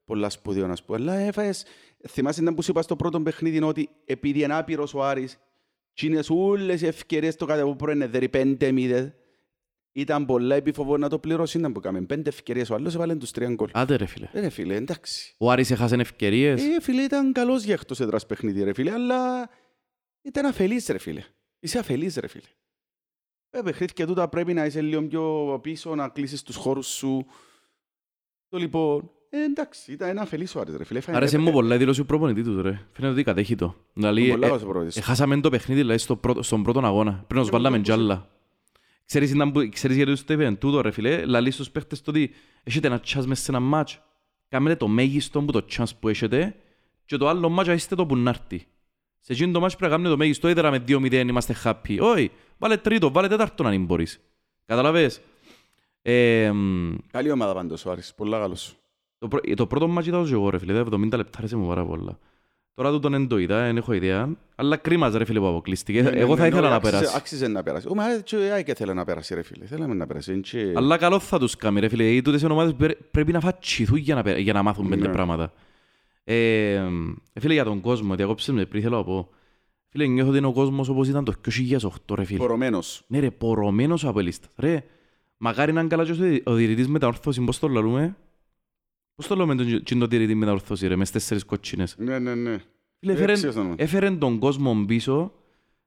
πολλά σπουδαίο να σου πω. Αλλά έφαγες, θυμάσαι να που σου είπα στο πρώτο παιχνίδι ότι επειδή είναι άπειρος ο Άρης, τσίνες όλες οι ευκαιρίες το κατά που προενεδέρει πέντε μηδέ, ήταν πολλά επιφοβό να το πληρώσει, ήταν που κάνουμε πέντε ευκαιρίες, ο άλλος έβαλε τους τρία γκολ. Άντε ρε φίλε. Ε, Ρε φίλε, εντάξει. Ο Άρης έχασε ευκαιρίες. Ε, φίλε, ήταν καλός για εκτός έδρας παιχνίδι, ρε φίλε, αλλά ήταν αφελής, ρε φίλε. Είσαι αφελής, ρε φίλε. Ε, παιχνίδια τούτα πρέπει να είσαι λίγο πιο πίσω, να κλείσεις τους χώρους σου. Το λοιπόν, ε, εντάξει, ήταν ένα αφελής ο Άρης, ρε φίλε. Έφαγε- Άρεσε ε, μου πολλά η δήλωση του προπονητή του ρε. Φαίνεται ότι κατέχει το. Δηλαδή, Πολλά ε, καλός ο προπονητής. Έχασαμε το παιχνίδι δηλαδή, στο πρώτο, στον πρώτο αγώνα. Πριν να τους Ε, βάλαμε πώς- τζάλα. Ξέρεις, ήταν που- ξέρεις γιατί τους το είπε τούτο ρε φίλε; Λαλεί στους παίχτες το ότι έχετε ένα τσάς μέσα σε ένα μάτς. Κάμετε το μέγιστο που το τσάς που έχετε και το άλλο μάτς είστε το που να έρθει. Σε εκείνο το μάτς πρέπει να κάνουμε το μέγιστο. Έδερα με 2-0 είμαστε happy. Όχι, βάλε τρίτο, βάλε τέταρτο αν μπορείς. Καταλαβες; Ε, μ, Καλή ομάδα πάντως ο Άρης, πολλά καλός. Το, πρω- το πρώτο μάτσι ήταν και εγώ ρε φίλε, τα 70 λεπτά άρεσε μου πάρα πολλά. Τώρα τούτον δεν το είδα, δεν έχω ιδέα. Αλλά κρίμαζε ρε φίλε που αποκλείστηκε. Ναι, ναι, Εγώ θα ναι, ήθελα ναι, να άξιζε- περάσει. Άξιζε να περάσει. Ο Μάε και η ΑΕΚ θέλει να περάσει, ρε φίλε. Θέλαμε να περάσει. είναι και- Αλλά καλός θα τους κάνει ρε φίλε. Οι τούτες οι ομάδες πρέ- πρέπει να φατσιθούν για να, πε- για να μάθουν πέντε Ναι. πράγματα. Ε, ε, φίλε για τον κόσμο, διακόψε με πριν θέλω να πω. Φίλε νιώθω ότι είναι ο κόσμος όπως ήταν το 2008 ρε φίλε. Πορωμένος. Ναι ρε, πορωμένος από ελίστας. Ρε, μακάρι να είναι καλά και ο δι- ο διαιτητής μεταόρθωση, πώς το λαλούμε. Πώς το λέμε τον τον διαιτητή μεταόρθωση ρε, μες τέσσερις κότσινες. Ναι, ναι, ναι. Φίλε, Ε, έφερεν- ξέρεις το όνομα. έφερεν τον κόσμο πίσω.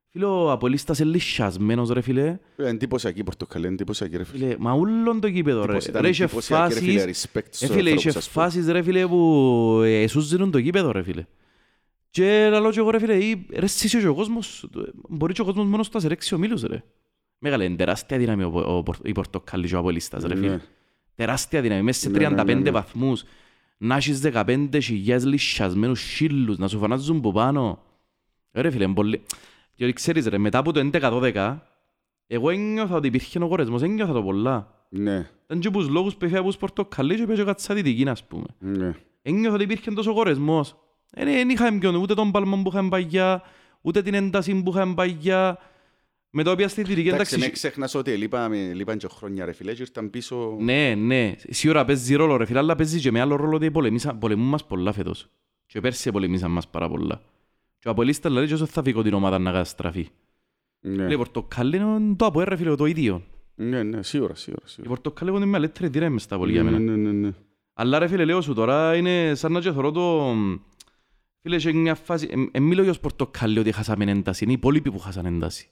Φίλε, ο Απολίστας είναι λυσιασμένος ρε φίλε. Ε, Εντύπωσιακή η Πορτοκαλία, εντύπωσιακή ρε φίλε. Φίλε, μα ούλον το γήπεδο ρε. Εντύπωση- ήταν Ρε, είχε εντύπωσιακή, ρε φίλε, φάσεις, respect ε, στους φίλε, είχε ανθρώπους, ας πούμε. φάσεις ρε φίλε που ε, εσούζουν το γήπεδο ρε φίλε. Και λαλώ και εγώ ρε φίλε, ή- ρε σύσιο και ο κόσμος, ε, μπορεί και ο κόσμος μόνος του να σε ρέξει ο μήλους ρε. Μεγάλη, είναι τεράστια δύναμη ο, ο, ο, η Πορτοκαλί και ο Απολίστας ρε φίλε. Ναι. Τεράστια δύναμη, μέσα σε Ναι, ναι, 35 ναι, ναι. βαθμούς. Να έχεις 15.000 λυσιασμένους σύλλους, να σου φανάζουν που πάνω. Ε, Ρε φίλε, είναι πολύ... Διότι ξέρεις ρε, μετά από το 11-12, εγώ ένιωθα ότι υπήρχε ο κορεσμός, ένιωθα το πολλά. Ναι, Ήταν και τους λόγους που έφυγα από τους Πορτοκαλί και πήγα κάτσα δυτική, ας πούμε. ναι. Ένιωθα ότι υπήρχε τόσο κορεσμός. Ε, ναι, δεν είχαμε ποιον, ούτε τον παλμό που είχαμε παγιά, ούτε την ένταση που είχαμε παγιά. Με τα οποία στη δυτική, Εντάξει, εντάξει, με ξέχνας ότι λείπαμε- λείπαν και χρόνια ρε φίλε και ήρθαν πίσω. Ναι, ναι. Σίγουρα παίζει ρόλο ρε φίλε, αλλά παίζει και με άλλο ρόλο ότι πολεμήσα, πολεμούν μας πολλά φέτος. Και πέρσι πολεμήσαν μας πάρα πολλά. Και ο Απολίστας λέει και όσο θα φύγω την ομάδα να καταστραφεί. Ναι, Λέει Πορτοκάλι είναι το από ρε φίλε το ίδιο. ναι, ναι, σίγουρα, σίγουρα. Η σίγουρα. Πορτοκάλι είναι μια λέτερη δύναμη μες στα πολύ για Ναι, μένα. ναι, ναι, ναι. Αλλά ρε φίλε λέω σου τώρα είναι σαν να και θωρώ το... Φίλε σε μια φάση, εν- εν μιλώ για ως Πορτοκάλι ότι χάσαμε ένταση, είναι οι υπόλοιποι που χάσαν ένταση.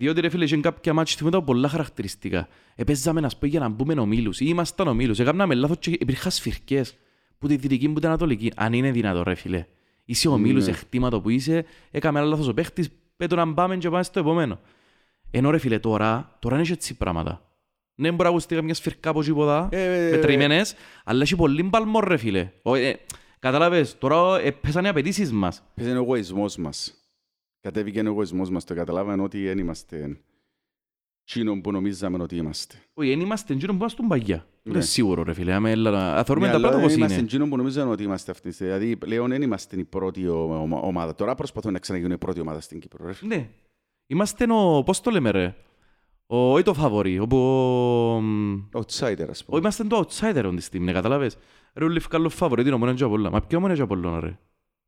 Διότι ρε φίλε, είχε κάποια μάτια θυμούντα πολλά χαρακτηριστικά. Επέζαμε να πούμε για να μπούμε ομίλους ή ήμασταν ομίλους. Έκαναμε λάθος και υπήρχαν σφυρκές που τη δυτική που την ανατολική. Αν είναι δυνατό ρε φίλε. Είσαι ομίλους, Ναι. εχτήματο που είσαι, έκαμε ένα λάθος ο παίχτης, πέτω να πάμε και πάμε στο επόμενο. Ενώ ρε φίλε, τώρα, τώρα είναι και έτσι πράγματα. Ναι, μπορεί να ακουστεί καμιά σφυρκά από τίποτα, Ε, μετρημένες, αλλά έχει πολύ παλμό ρε φίλε. Ο- ε, Κατάλαβες, τώρα ε, πέσανε οι απαιτήσεις μας. Παίζει ο εγωισμός μας. Κατέβηκε ο εγωισμός μας. Το καταλάβαμε ότι δεν είμαστε τσίνο που νομίζαμε ότι είμαστε. Όχι, δεν είμαστε εκείνο που είμαστε στον παγιά. Ναι. Είναι σίγουρο ρε φίλε, άμα έλα να θεωρούμε Ναι, τα αλλά πράγματα όπως δεν είμαστε είναι. τσίνο που νομίζαμε ότι είμαστε αυτή. Δηλαδή πλέον δεν είμαστε η πρώτη ο- ομα- ομάδα. Τώρα προσπαθούν να ξαναγίνουν η πρώτη ομάδα στην Κύπρο. ρε φίλε. Ναι. Είμαστε ο, πώς το λέμε ρε, ο, όχι το φαβορί, όπου, ο, μ, Outsider, ας ο, πούμε. είμαστε το outsider on τη στιγμή, ναι, καταλάβες; Ρε ούλοι φκάλλω φαβορί, την ομόνια και Απόλλωνα. Μα ποιο ομόνια και Απόλλωνα ρε;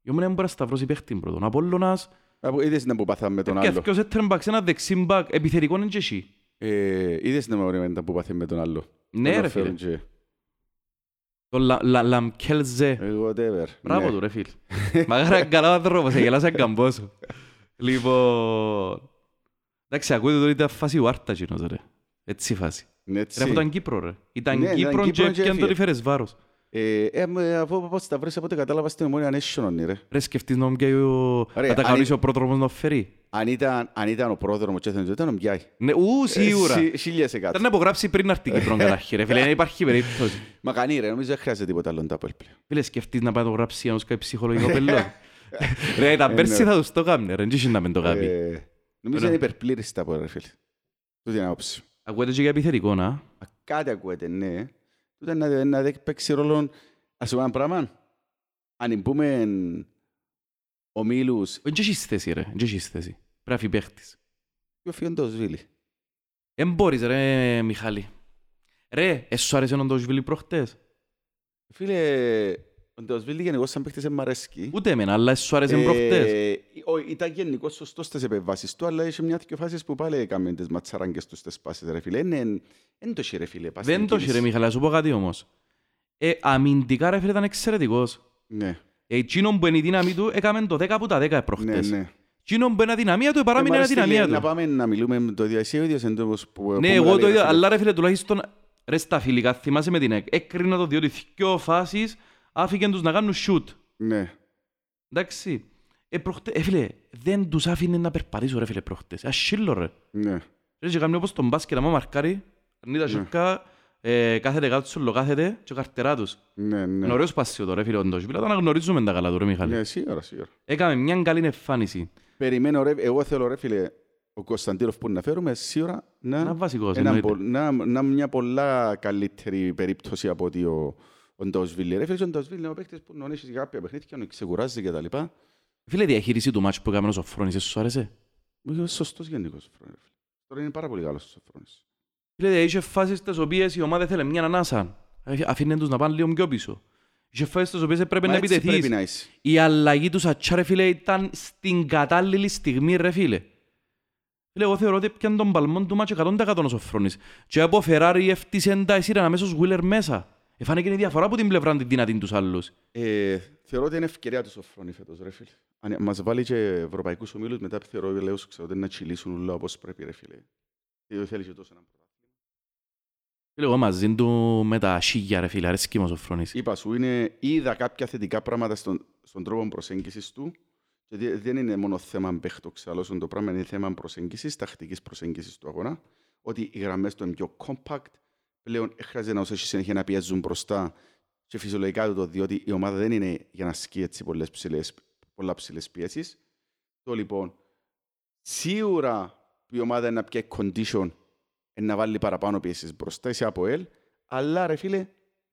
Η ομόνια μπορεί να σταυρώσει παίχτη πρώτον. Ο Απόλλωνας, Από- Είδες να που πάθαμε με τον και άλλο. έφτιαξε ο center back, ένα δεξί back, επιθετικό είναι και εσύ. Ε, Είδες να με που πάθαμε με τον άλλο. Ναι Το ρε φέρουν φίλε. και- Το Λα- Λα- Λαμκέλζε. Ε, Whatever. Μπράβο Ναι. του ρε φίλ. Μαγάρα καλά άνθρωπος, γελάσα καμπόσο. Λοιπόν... Εντάξει, ακούτε τώρα ήταν φάση ουάρτα κοινός ρε. Έτσι φάση. Ναι, έτσι. Ρε, αφού ήταν Κύπρο, ρε. Ήταν Ναι, ήταν Κύπρο Κύπρο και και πιάνε το έφυγε. φέρες βάρος. Ε, ε, με- αφού πώς τα βρες από ό,τι κατάλαβα στην ομόνια national, ρε. Ρε, σκεφτείς να μου πιάει ο... Ρε, να τα αν κανονίσει είναι- ο πρόδρομος να φέρει. Αν ήταν, αν ήταν ο πρόδρομος και δεν ήταν ο Μπιάι. Ναι, ου, σίγουρα. Ε, σι- Χίλιες εκατό. Ήταν να υπογράψει πριν να έρθει η Κύπρο καταρχήν, ρε φίλε. Δεν υπάρχει περίπτωση. Μα κανεί ρε, νομίζω δεν χρειάζεται τίποτα άλλο τα Αποέλ πλέον. Φίλε, σκεφτείς να πάει να το γράψει ένας κάποιο ψυχολογικό πελό. Ρε, τα Ε, πέρσι ναι. θα τους το κάνει, ρε. Δεν να μην το κάνει. Ε, Νομίζω Ωραία. είναι υπερπλήρης τα Αποέλ, ρε φίλε. Τούτη είναι η άποψη. μου. Ακούετε και για επιθετικό, να. Α, Κάτι ακούεται, ναι. Τούτα να, να δει- παίξει ρόλο, ας πούμε ένα πράγμα. Αν πούμε ομίλους, Δεν έχεις θέση, ρε. Δεν έχεις θέση. Πρέπει να φύγει παίχτης. ποιο φύγει το Σβίλη. Εν μπορείς, ρε, Μιχάλη. Ρε, ε, σου άρεσε ο Ντοσβίλη προχτές; Φίλε, ο Ντοσβίλη γενικώς σαν παίχτης δεν μ' αρέσκει. Ούτε εμένα, αλλά σου άρεσε προχτές. Ε, ο- Ήταν γενικώς σωστός στις επεμβάσεις του, αλλά είχε μια δυο φάσεις που πάλι έκαμε τις ματσαράγκες τους στις πάσεις, ρε φίλε. Δεν το είχε, ρε φίλε. πας Δεν στην το έχει, ρε, κίνηση. Μιχάλη, να σου πω κάτι όμως. Ε, αμυντικά, ρε, φίλε, ήταν εξαιρετικός. Ναι, Ε, εκείνον που είναι η δύναμη του, έκαμε το 10 από τα 10 ναι, προχτές. ναι. Εκείνον που είναι αδυναμία του, Ε, παράμεινε μ' αρέσει, αδυναμία λέει, του. Να πάμε να μιλούμε με το ίδιο. Εσύ ο ίδιος είναι το που... Ναι, που εγώ μου το λέει, ρε είδα, φίλε. αλλά ρε φίλε, τουλάχιστον ρε στα φιλικά, θυμάσαι με την ΕΚ. Έκρινα το διότι δυο φάσεις άφηγαν τους να κάνουν shoot. Ναι. Εντάξει. Ε, προχτε... ε, φίλε, δεν τους άφηνε να περπατήσουν ρε φίλε προχτές. Ασύλλο ρε. Ναι. Ρε και κάνει όπως τον μπάσκετ, άμα μαρκάρει, αρνεί τα Ναι. σιρκά, ε, κάθεται κάτω σου, κάθεται και καρτερά τους. Ναι, ναι. Είναι ωραίος πασιό το ρε φίλε, όντως. Φίλε, το αναγνωρίζουμε τα καλά του ρε Μιχάλη. Ναι, σίγουρα, σίγουρα. Έκαμε μια καλή εμφάνιση. Περιμένω, ρε, εγώ θέλω, ρε φίλε, ο Κωνσταντίνοφ που να φέρουμε σίγουρα να, Ένα βασικός, ένα εννοείται. πο- να, να μια πολλά καλύτερη περίπτωση από ότι ο, ο Ντοσβίλη. Ρε φίλε, ο Ντοσβίλη είναι ο παίκτης που νονίσει κάποια παιχνίδια, να ξεκουράζει και τα λοιπά. Φίλε, διαχείριση του μάτσου που έκαμε ο Σοφρόνης, σου άρεσε; Είναι σωστός γενικός. ρε φίλε. Τώρα είναι πάρα πολύ καλός ο Σοφρόνης. Φίλε, είχε φάσεις στις οποίες η ομάδα θέλει μια ανάσα. Ε, Αφήνε τους να πάνε λίγο πιο πίσω. Είχε φάσεις στις οποίες έπρεπε Μα να έτσι επιτεθείς. πρέπει να είσαι. Η αλλαγή του Σατσά, ρε φίλε, ήταν στην κατάλληλη στιγμή, ρε φίλε. Φίλε, εγώ θεωρώ ότι πιάνε τον παλμό του μάτσο 100% ο Σοφρόνης. Και από Φεράρι έφτιασαν τα εσύραν αμέσως Βίλερ μέσα. Εφάνηκε η διαφορά από την πλευρά τη δυνατή τους άλλους. Ε, θεωρώ ότι είναι ευκαιρία τους Σοφρόνη φέτος, ρε φίλε. Αν μας βάλει και ευρωπαϊκούς ομίλους, μετά θεωρώ λέω, ξέρω, ότι να τσιλήσουν όλα όπως πρέπει, ρε φίλε. Δεν θέλει και τόσο ένα πρωτάθλημα. Φίλε, εγώ μαζί του με τα σίγια, ρε φίλε, αρέσκει μου ο Σοφρόνης. Είπα σου, είναι, είδα κάποια θετικά πράγματα στον, στον τρόπο προσέγγισης του και δε- δεν είναι μόνο θέμα παίχτοξ, αλλά όσο το πράγμα είναι θέμα προσέγγισης, τακτικής προσέγγισης του αγώνα, ότι οι γραμμές του είναι πιο compact, πλέον δεν χρειάζεται να όσο συνέχεια να πιέζουν μπροστά και φυσιολογικά του το διότι η ομάδα δεν είναι για να ασκεί έτσι πολλές ψηλές, πολλά ψηλές πιέσεις. Το λοιπόν, σίγουρα η ομάδα είναι να πιέσει condition είναι να βάλει παραπάνω πιέσεις μπροστά, είσαι από ελ, αλλά ρε φίλε,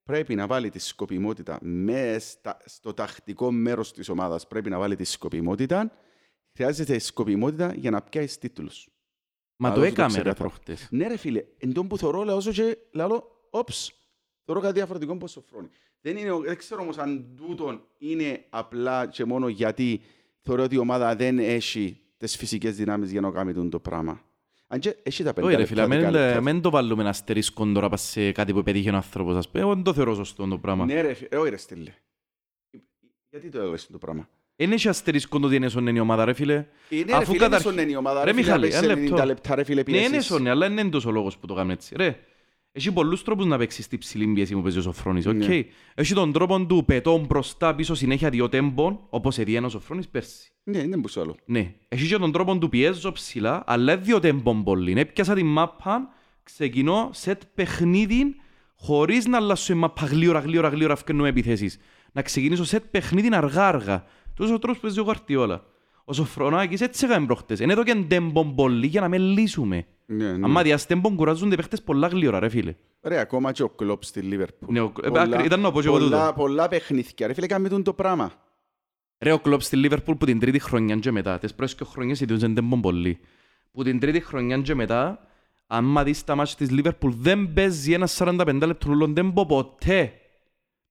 πρέπει να βάλει τη σκοπιμότητα μέσα στα- στο τακτικό μέρος της ομάδας. Πρέπει να βάλει τη σκοπιμότητα. Χρειάζεται σκοπιμότητα για να πιάσεις τίτλους. Μα Α, το δώσου το έκαμε, ρε, ξεκάθαρα. προχτές. Ναι ρε φίλε, εν τόν που θωρώ, λέω όσο και λαλό, όψ, θωρώ κάτι διαφορετικό από σοφρόνη. Δεν, είναι, δεν ξέρω όμως αν τούτον είναι απλά και μόνο γιατί θεωρώ ότι η ομάδα δεν έχει τις φυσικές δυνάμεις για να κάνει τούτο το πράγμα. Αν και έχει τα πέντε Όχι ρε λεπτά, φίλε, μην, δέκα λεπτά. μην το βάλουμε ένα αστερίσκο τώρα πας σε κάτι που πετύχει ο άνθρωπος. Ας πούμε. Εγώ δεν το θεωρώ σωστό το πράγμα. Ναι ρε φίλε, όχι ρε στήλε. Γιατί το έλεγες το πράγμα; Δεν έχει αστερίσκο το ότι είναι σωνμένη η ομάδα ρε φίλε. Είναι Αφού ρε φίλε, καταρχ- είναι σωνμένη η ομάδα. Ρε Ρε φίλε, Μιχάλη, να παίξεις ένα λεπτό. 90 λεπτά ρε φίλε Ναι, είναι πιέσεις. σώνη, αλλά δεν είναι τόσο λόγος που το κάνουμε έτσι. Ρε, έχει πολλούς τρόπους να παίξεις την ψηλή πίεση που παίζει ο Σοφρόνης. Ναι. οκ. Έχει τον τρόπο του πετώ μπροστά πίσω συνέχεια δύο τέμπων, όπως έδιανε ο Σοφρόνης πέρσι. Ναι, δεν μπορούσα άλλο. Ναι. Έχει και τον τρόπο του πιέζω ψηλά, αλλά δύο τέμπων πολύ. Έπιασα την μάπα, ξεκινώ σετ παιχνίδι, χωρίς να αλλάσω η μάπα γλύωρα, γλύωρα, γλύωρα, φκαίνουμε επιθέσεις. Να ξεκινήσω σετ παιχνίδι αργά, αργά. Τόσος ο τρόπος που παίζει ο Γκουαρδιόλα. Ο Σοφρονάκης έτσι έκανε προχτές. Είναι εδώ και τέμπον πολύ για να με λύσουμε. Ναι, ναι. Άμα διάς τέμπον κουράζονται οι παίχτες πολλά γλύωρα, ρε φίλε. Ρε, ακόμα και ο Κλόπ στη Λίβερπουλ. Ναι, ο- ε, άκρη- ήταν να πω και εγώ πολλά, τούτο. πολλά παιχνίδια. Ρε φίλε, κάνουμε τούτο το πράγμα. Ρε, ο Κλόπ στη Λίβερπουλ που την τρίτη χρονιά και μετά, τις πρώτες και χρονιές εδιούσαν τέμπον πολύ. Που την τρίτη χρονιά και μετά, άμα δεις τα μάτς της Λίβερπουλ, δεν παίζει ένα 45 λεπτό τέμπο ποτέ.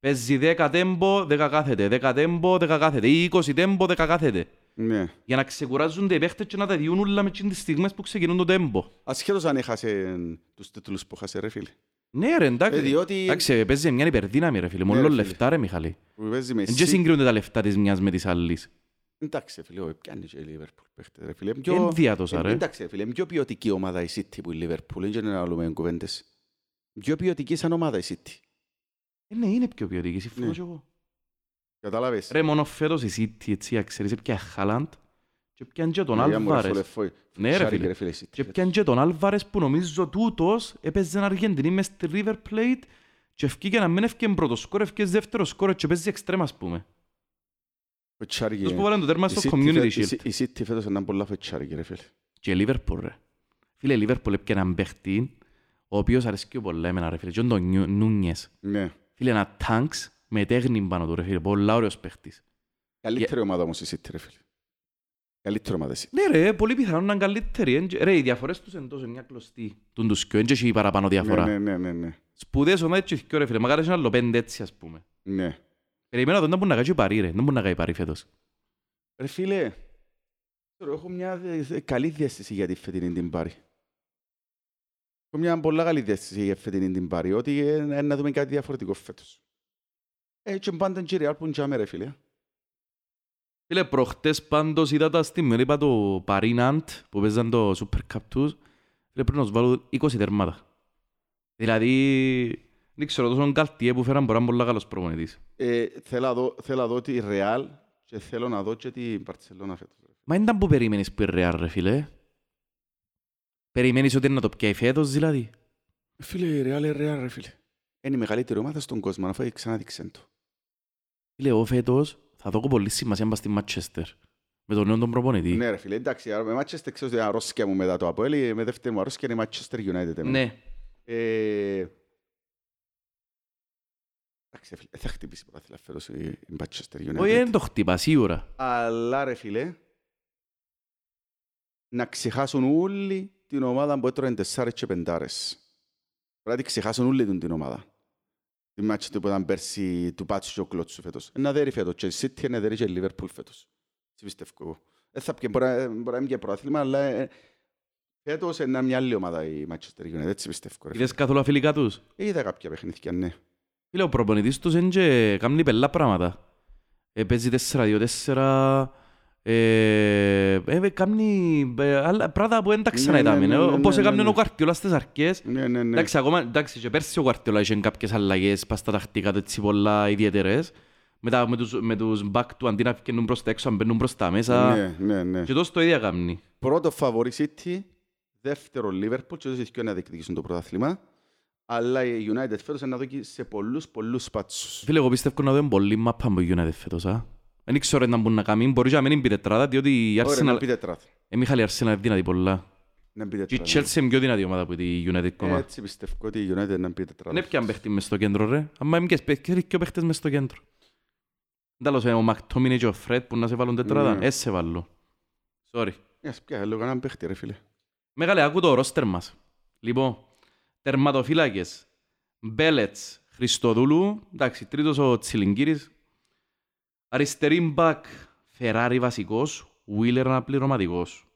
Παίζει 10 τέμπο, 10 κάθεται, 10 τέμπο, 10 κάθεται, ή 20 τέμπο, 10 κάθεται. Ναι. Για να ξεκουράζονται οι παίχτες και να τα διούν όλα με τις στιγμές που ξεκινούν το τέμπο. Ασχέτως αν έχασε τους τίτλους που έχασε, ρε φίλε. Ναι ρε, εντάξει. Ε, διότι- Εντάξει, παίζει μια υπερδύναμη ρε φίλε, Ναι, μόνο ρε, φίλε. λεφτά ρε Μιχαλή. Που παίζει με Εν και City. συγκρίνονται τα λεφτά της μιας με της άλλης. Εντάξει, φίλε, όχι, πιάνει και η Λίβερπουλ παίχτες, ρε φίλε. Εν διάτοσα, ε, ρε. Εντάξει, ρε φίλε, πιο ποιοτική ομάδα η City που η Λίβερπουλ. Δεν είναι να λέμε κουβέντες. Πιο ποιοτική σαν ομάδα η City. Ε, ναι, είναι πιο ποιοτική, συμφωνώ Ναι. και εγώ. Κατάλαβες. Ρε, μόνο φέτος η City, έτσι, ξέρεις, έπια Χάλαντ και έπιαν και τον Για μου, ρε, Άλβαρες. φολεφόη. Ναι, ρε, Σάρικε, φίλε. ρε, φίλε, η City. Και έπιαν και τον Άλβαρες που νομίζω τούτος έπαιζε Αργεντινή μες στη River Plate και ευκήκε να μην ευκήκε πρώτο σκόρ, ευκήκε δεύτερο σκόρ και παίζει εξτρέμ, ας πούμε. Φωτσάρικε. Τους που βάλαν το τέρμα Η στο City Community φε- η Shield. Ci- Η City φέτος είναι πολλά φωτσάρικε, ρε φίλε. Και η Liverpool, ρε. Φίλε, η Liverpool έπιανε έναν παίχτη, ο οποίος αρέσκει πολλά εμένα, ρε φίλε. Και είναι τον Νιου- Νούνιες. Ναι. Φίλε, ένα τάγκς με τέχνη πάνω του, ρε φίλε. Πολλά ωραίος παίχτης. Καλύτερη ομάδα όμως η City, ρε φίλε. Καλύτερη ομάδα η City. Ναι ρε, πολύ πιθανόν να είναι καλύτερη. Εν- Ρε, οι διαφορές τους είναι τόσο μια κλωστή. Τούν τους κοιό, έχει παραπάνω διαφορά. Ναι, ναι, ναι, ναι. Σπουδές ομάδες και θκυο, ρε φίλε. Μακάρι είναι άλλο πέντε έτσι, ας πούμε. Ναι. Περιμένω τον να μπορεί να κάνει παρή, ρε. Δεν μπορεί να κάνει παρή φέτος. Ρε φίλε, ξέρω, έχω μια δε- δε- καλή διέστηση για τη φετινή την πάρη. Έχω μια πολλά καλή διέστηση για φετινή την πάρη, ότι ε, ε, να δούμε κάτι διαφορετικό φέτος. Ε, και πάντα και η Real που είναι τζάμε, ρε φίλε. Φίλε, προχτές πάντως είδα τα στη μέρα, είπα το Παρί Ναντ που παίζαν το Super Cup τους. Φίλε, πρέπει να τους βάλω 20 τερμάτα. Δηλαδή, δεν ξέρω, τόσο καλτιέ που φέραν μπορεί να είναι πολύ καλός προπονητής. Ε, θέλω, να δω, θέλω να δω τη Real και θέλω να δω και την Barcelona φέτος. Μα δεν ήταν που περίμενες που είναι Real, ρε φίλε. Περιμένεις ότι είναι να το πιάει φέτος, δηλαδή; Ε, Φίλε, η Real είναι Real, ρε φίλε. Είναι η μεγαλύτερη ομάδα στον κόσμο, αφού ξαναδείξε το. Φίλε, εγώ φέτος θα δω πολύ σημασία να πάω στη Manchester. Με τον νέο τον προπονητή. Ναι, ρε φίλε, εντάξει, άρα με Manchester ξέρω ότι αρρώσκια μου μετά το Αποέλ, με δεύτερη μου αρρώσκια είναι η Manchester United. εμένα. ναι. Ε, Εντάξει, φίλε, δεν θα χτυπήσει πρωτάθλημα φέτος η η Manchester United. Όχι, δεν το χτύπα, σίγουρα. Αλλά ρε φίλε, να ξεχάσουν όλοι την ομάδα που έτρωγαν τεσσάρες και πεντάρες. Πρέπει να τη ξεχάσουν όλοι την, την ομάδα. Τη μάτια του που ήταν πέρσι του Πάτσου και ο Κλώτσου φέτος. Είναι δέρει φέτος και η City είναι δέρει και η Liverpool φέτος. Τι πιστεύω εγώ. Δεν θα πιέ, μπορεί, να- μπορεί να μην και πρωτάθλημα, αλλά ε, φέτος είναι μια άλλη ομάδα η Manchester United. Έτσι πιστεύω. ρε φίλε. Είδες καθόλου αφιλικά τους; Είδα κάποια παιχνίδια, ναι. Φίλε, ο προπονητής τους είναι και κάνει πελά πράγματα. Ε, παίζει 4-2-4, ε, ε, κάνει ε, άλλα πράγματα που δεν τα Ναι, ξαναείδαμε. ναι, ναι, ναι, Όπως ναι, έκανε ναι. ο Κουαρτιόλας στις αρχές. Ναι, ναι, ναι. Εντάξει, ακόμα, εντάξει, και πέρσι ο Κουαρτιόλα είχε κάποιες αλλαγές πας στα τακτικά του έτσι πολλά ιδιαίτερες. Μετά με τους, με τους back του αντί να φύγουν προς τα έξω, να μπαίνουν προς τα μέσα. Ναι, ναι, ναι. Και τόσος το ίδιο κάνει. Πρώτο φαβορή City, δεύτερο Liverpool και όσοι και να διεκδικήσουν το πρωτάθλημα. Αλλά η United φέτος είναι να δώσει σε πολλούς, πολλούς σπάτσους. Φίλε, εγώ πιστεύω να δούμε πολύ μάπα από United φέτος. Α. Δεν ξέρω να μπορούν να κάνουν. Μπορείς και να μην είναι πιτετράδα, διότι η Ωραία, να Arsenal... πει τετράδα. Ε, Μιχάλη, η Arsenal είναι δυνατή πολλά. Να πει Και η τετράδα. Chelsea είναι πιο δυνατή ομάδα από τη United κόμμα. Έτσι πιστεύω ότι η United να πει τετράδα. Δεν έπιαν παίχτη μες στο κέντρο, ρε. Αν είμαι και παίχτη, και ο παίχτες μες στο κέντρο. Τέλος, ε, ο Μακτόμινε και ο Φρέτ που να σε βάλουν τετράδα. Ναι. Ε, σε βάλω. Sorry. Ας πια, λέω κανέναν παίχτη ρε φίλε. Μεγάλε, άκου το ρόστερ μας. Λοιπόν, τερματοφύλακες. Μπέλετς, Χριστοδούλου. Εντάξει, τρίτος ο Τσιλιγκύρης. Αριστερή μπακ, Φεράρι βασικός. Βίλερ αναπληρωματικός.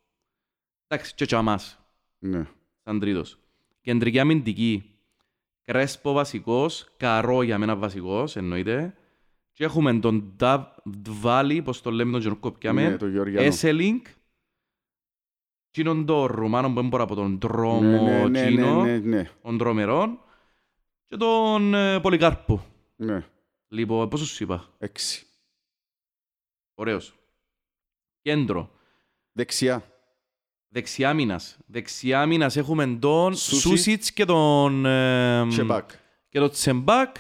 Εντάξει, και ο Τσαμάς, Ναι. σαν τρίτος. Κεντρική αμυντική, Κρέσπο βασικός, Καρό για μένα βασικός, εννοείται. Και έχουμε τον Ντβάλι, πώς το λέμε τον Γιώργο πιάμε. Ναι, το Γεωργιανό. Έσελινγκ. Τσίνον το Ρουμάνο που έμπορ από τον Ναι, δρόμο ναι, ναι, Τσίνο, ναι, ναι, των Δρομερών. Και τον ε, Πολυκάρπο. ναι. Λοιπόν, πόσο σου είπα; Έξι. Ωραίος. Κέντρο. Δεξιά. Δεξιά μήνας. Δεξιά μήνας έχουμε τον Σούσι. Σούσιτς και τον... ε, Και μπακ. και τον Τσεμπάκ.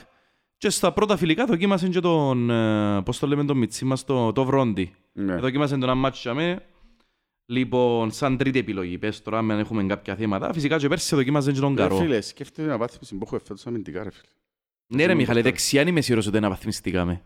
Και στα πρώτα φιλικά δοκίμασαν και τον... ε, πώς το λέμε τον Μιτσί μας, το, το Βρόντι. Ναι. Δοκίμασαν τον αμάτσια με. Λοιπόν, σαν τρίτη επιλογή, πες τώρα, αν έχουμε κάποια θέματα. Φυσικά και πέρσι δοκίμασαν και τον Ρε Καρό. φίλε, σκέφτεται να βάθμιση που έχω φέτος αμυντικά ρε φίλε. Ναι ρε Είμαι Μιχαλή, μπροστά. δεξιά είναι μεσήρος ότι είναι απαθμιστικάμε.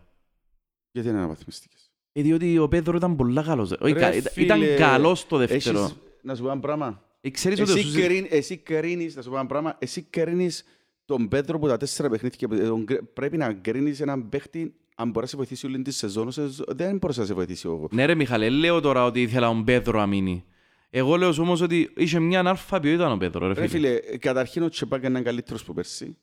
Γιατί είναι αναβαθμιστικές. Ε, διότι ο Πέδρο ήταν πολλά καλός. Όχι, Ρε κα- ήταν- φίλε, ήταν καλός το δεύτερο. Έχεις, να σου πω ένα πράγμα; Ε, Ξέρεις ότι ο Εσύ, Σούσιτς... κρίν, εσύ κρίνεις, να σου πω ένα πράγμα, εσύ κρίνεις τον Πέτρο που τα τέσσερα παιχνίδια, ε, τον κρι- πρέπει να κρίνεις έναν παίχτη αν μπορεί να σε βοηθήσει όλη τη σεζόν, σε- δεν μπορεί να σε βοηθήσει εγώ. Ναι ρε Μιχαλή, λέω τώρα ότι ήθελα τον Πέδρο να μείνει. Εγώ λέω όμως ότι είχε μια ανάλφα ποιότητα ο Πέδρο, ρε Ρε φίλε. φίλε, ε, καταρχήν ο Τσεπάκ είναι καλύτερος που πέρσι.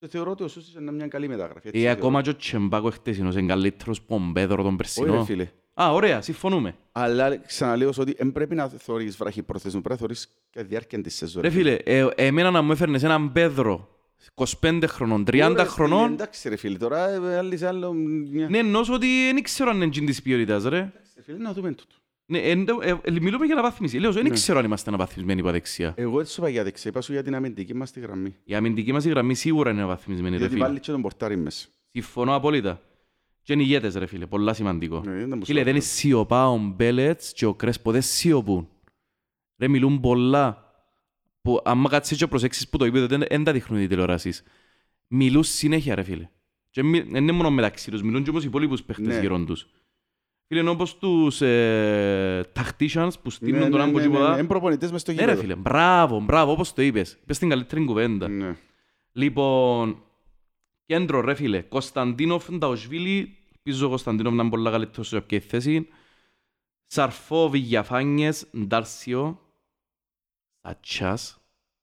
Και θεωρώ ότι ο Σούσης είναι μια καλή μεταγραφή. έτσι Ε, θεωρώ. ακόμα και ο Τσεμπάκο χτεσινός είναι καλύτερος που ο Πέδρο τον Όχι ρε περσινό. φίλε. Α, ωραία, συμφωνούμε. Αλλά ξαναλέω ότι δεν πρέπει να θεωρείς βραχυπρόθεσμο, πρέπει να θεωρείς και διάρκεια της σεζόν. Ρε φίλε, ε, εμένα να μου έφερνες έναν Πέδρο 25 χρονών, 30 Ωραία, χρονών. Εντάξει ρε φίλε, τώρα ε, άλλοι σε άλλο... μια- Ναι, εννοώ ότι δεν ξέρω αν είναι εκείνη της ποιότητας, ρε. Εντάξει, ρε φίλε, να δούμε τούτο. Ναι, εν τω- ε, ε, μιλούμε για αναβάθμιση. Λέω, δεν Ναι. ξέρω αν είμαστε αναβαθμισμένοι από δεξιά. Εγώ έτσι σου είπα για δεξιά, είπα σου για την αμυντική μας τη γραμμή. Η αμυντική μας η γραμμή σίγουρα είναι αναβαθμισμένη, ρε Γιατί φίλε. βάλει και τον πορτάρι μέσα. Συμφωνώ απόλυτα. Και είναι ηγέτες, ρε φίλε. Πολλά σημαντικό. Ναι, δεν μου Φίλε, σου δεν λέω. σιωπά ο Μπέλετς και ο Κρέσπο, δεν σιωπούν. Ρε, μιλούν πολλά. Που άμα κάτσεις και προσέξεις που το είπε, δεν, δεν τα δείχνουν οι τηλεοράσεις. Μιλούν συνέχεια, ρε φίλε. Και μι- δεν είναι μόνο μεταξύ τους, μιλούν και όπως οι υπόλοιπους παίχτες Ναι. γύρω τους. Φίλε, είναι όπως τους ε, tacticians που Ναι, στείλουν ναι, τον άμπο ναι, ναι, τίποτα. ναι, Είναι προπονητές μες στο Ναι, ρε γήπεδο. φίλε, μπράβο, μπράβο, όπως το είπες. Είπες την καλύτερη κουβέντα. Ναι. Λοιπόν, κέντρο ρε φίλε, Κωνσταντίνοφ Νταοσβίλη, πίσω ο Κωνσταντίνοφ να είναι πολλά καλύτερος σε όποια θέση. Σαρφό, Βηγιαφάνιες, Ντάρσιο, Σατσάς,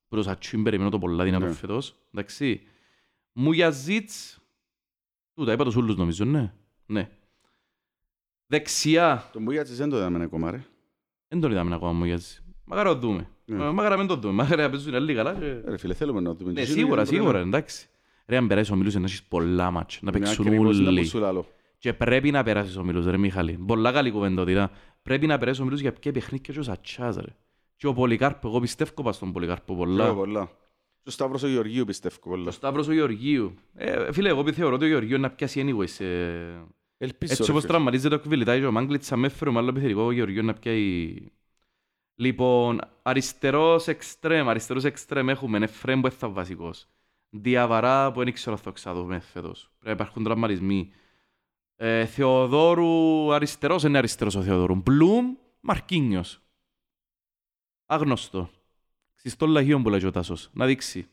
που το Σατσούν περιμένω το πολλά δυνατό Ναι. φέτος, εντάξει. Μουγιαζίτς, τούτα είπα τους ούλους νομίζω, ναι. Ναι. Δεξιά, Τον Μπουγιάτσις δεν το είδαμε ακόμα ρε. δεν τον είδαμε ακόμα Μουγιαζίτς. Μαγάρα το δούμε. Ναι. Ε, Μαγάρα μην το δούμε, μαγάρα να παίζουν άλλοι καλά. και- Ρε φίλε, θέλουμε να δούμε. Ναι, Και σίγουρα, είναι σίγουρα, εντάξει. Ρε, αν περάσεις ο Μιλούς, να έχεις πολλά μάτς, να Ναι, παίξουν ακριβώς, είναι όλοι. που σου λαλώ. Και πρέπει να περάσεις ο Μιλούς, ρε Μιχάλη. Πολλά καλή κουβεντότητα. Πρέπει να περάσεις ο Μιλούς για ποια παιχνίδια και ο Σατσάς, ρε. Και ο Πολυκάρπο, εγώ πιστεύω πας στον Πολυκάρπο Πολλά. πολλά. πολλά. Και ο Σταύρος ο Γεωργίου πιστεύω Ο πολλά. Σταύρος ο Γεωργίου. Ε, φίλε, εγώ θεωρώ ότι ο Γεωργίου να πιάσει anyways. Ε, Ελπίζω Έτσι ρε όπως φίλε. τραυματίζεται ο Κβιλιτάι και ο Μάγκλητσα με έφερε άλλο επιθετικό ο Γεωργίου να πιάει... Λοιπόν, αριστερός εξτρέμ, αριστερός εξτρέμ έχουμε Εφρέμ που θα βασικός. Διαβαρά που δεν ξέρω αν θα ξαδούμε φέτος. Πρέπει να υπάρχουν τραυματισμοί. Ε, Θεοδόρου αριστερός, είναι αριστερός ο Θεοδόρου. Μπλουμ, Μαρκίνιος. Άγνωστο. Ξιστό λαγίον που λέει ο Τάσος. Να δείξει.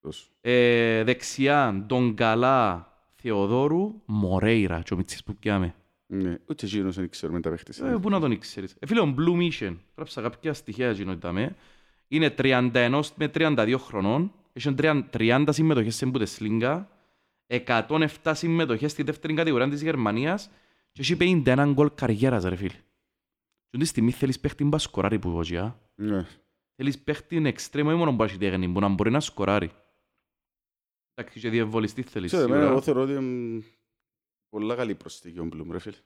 Τόσο. Ε, δεξιά, τον Καλά Θεοδόρου, Μορέιρα, και ο Μιτσής που πιάμε. Ναι, ούτε εκείνος δεν ξέρουμε τα παίχτες. Ε, πού να τον ήξερες. Ε, φίλε, ο Blue Mission, γράψα κάποια στοιχεία εκείνο είδαμε. Είναι 31 με 32 χρονών, έχει 30 συμμετοχές σε Bundesliga, 107 συμμετοχές στη δεύτερη κατηγορία της Γερμανίας και έχει 51 γκολ καριέρας, ρε φίλε. Και τη στιγμή θέλεις παίχτη μπα σκοράρει που βόζια. Ναι. Θέλεις παίχτη εξτρέμο ή μόνο μπα τέχνη που να μπορεί να σκοράρει. Εντάξει, και διαβολιστή θέλεις Ξέρω, εμένα σίγουρα. εγώ θεωρώ ότι είναι πολλά καλή προσθήκη ο Μπλουμ, ρε φίλε.